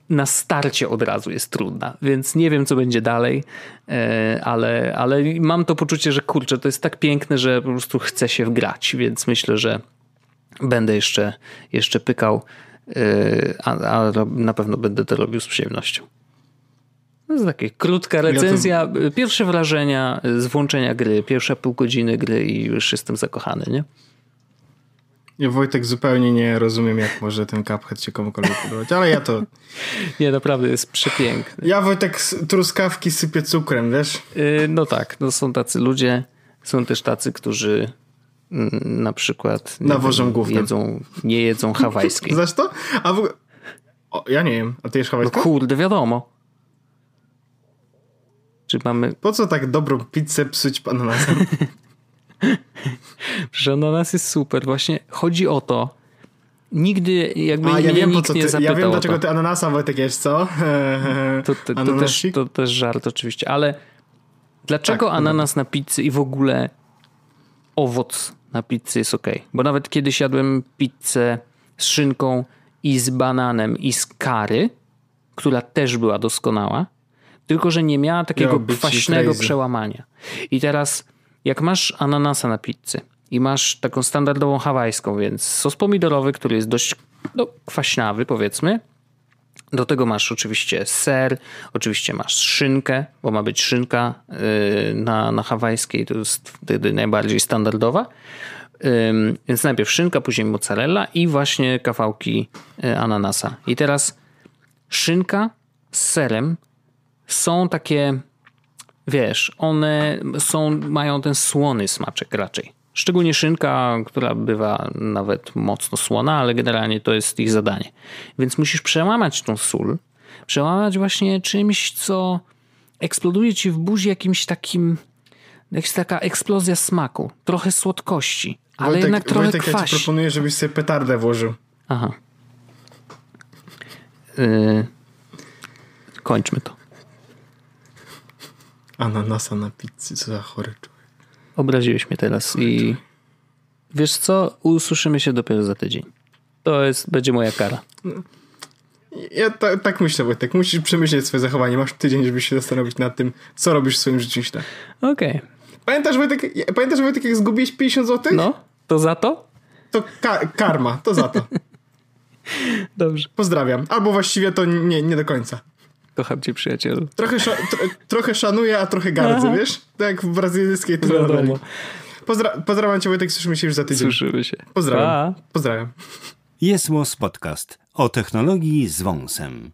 na starcie od razu jest trudna, więc nie wiem, co będzie dalej, e, ale, ale mam to poczucie, że kurczę, to jest tak piękne, że po prostu chce się wgrać, więc myślę, że będę jeszcze, jeszcze pykał, e, a, a na pewno będę to robił z przyjemnością. To jest taka krótka recenzja, ja to... pierwsze wrażenia z włączenia gry, pierwsze pół godziny gry i już jestem zakochany, nie?
Ja Wojtek zupełnie nie rozumiem, jak może ten Cuphead się komukolwiek podobać, ale ja to...
Nie, naprawdę jest przepiękny.
Ja Wojtek truskawki sypię cukrem, wiesz?
Yy, no tak, no są tacy ludzie, są też tacy, którzy mm, na przykład
Nawożą
głównie. Jedzą, nie jedzą hawajskiej.
Znasz to? A w. O, ja nie wiem, a ty jesz hawajską?
No kurde, wiadomo. Czy mamy...
Po co tak dobrą pizzę psuć ananasem?
Że ananas jest super. Właśnie chodzi o to, nigdy jakby A, ja wiem, nikt nie zapytał
Ja wiem, dlaczego ty ananasa, Wojtek, jesz, co?
to, to, to, też, to też żart oczywiście, ale dlaczego tak, ananas na pizzy i w ogóle owoc na pizzy jest ok? Bo nawet kiedyś jadłem pizzę z szynką i z bananem i z kary, która też była doskonała, tylko że nie miała takiego kwaśnego przełamania. I teraz jak masz ananasa na pizzy i masz taką standardową hawajską, więc sos pomidorowy, który jest dość no, kwaśnawy powiedzmy, do tego masz oczywiście ser, oczywiście masz szynkę, bo ma być szynka yy, na, na hawajskiej, to jest wtedy najbardziej standardowa. Więc najpierw szynka, później mozzarella i właśnie kawałki yy, ananasa. I teraz szynka z serem są takie wiesz, one są, mają ten słony smaczek raczej. Szczególnie szynka, która bywa nawet mocno słona, ale generalnie to jest ich zadanie. Więc musisz przełamać tą sól, przełamać właśnie czymś, co eksploduje ci w buzi jakimś takim, jakaś taka eksplozja smaku, trochę słodkości, ale Wojtek, jednak trochę Wojtek, kwaś. ja
ci proponuję, żebyś sobie petardę włożył.
Aha. Yy, kończmy to.
Ananasa na pizzy, co za chory człowiek.
Obraziłeś mnie teraz i wiesz co? Usłyszymy się dopiero za tydzień. To jest, będzie moja kara.
Ja ta, tak myślę, Wojtek. Musisz przemyśleć swoje zachowanie. Masz tydzień, żeby się zastanowić nad tym, co robisz w swoim życiu źle.
Okej. Okay.
Pamiętasz, Wojtek, pamiętasz, Wojtek, jak zgubiłeś 50 zł?
No, to za to?
To ka karma, to za to.
Dobrze.
Pozdrawiam. Albo właściwie to nie, nie do końca.
Kocham cię, przyjacielu.
Trochę, sza trochę szanuję, a trochę gardzę, Aha. wiesz? Tak jak w brazylijskiej telenoweli. Pozdra pozdrawiam cię, Wojtek, słyszymy się już za tydzień.
Słyszymy się.
Pozdrawiam. Pa. Pozdrawiam.
Jest Podcast o technologii z wąsem.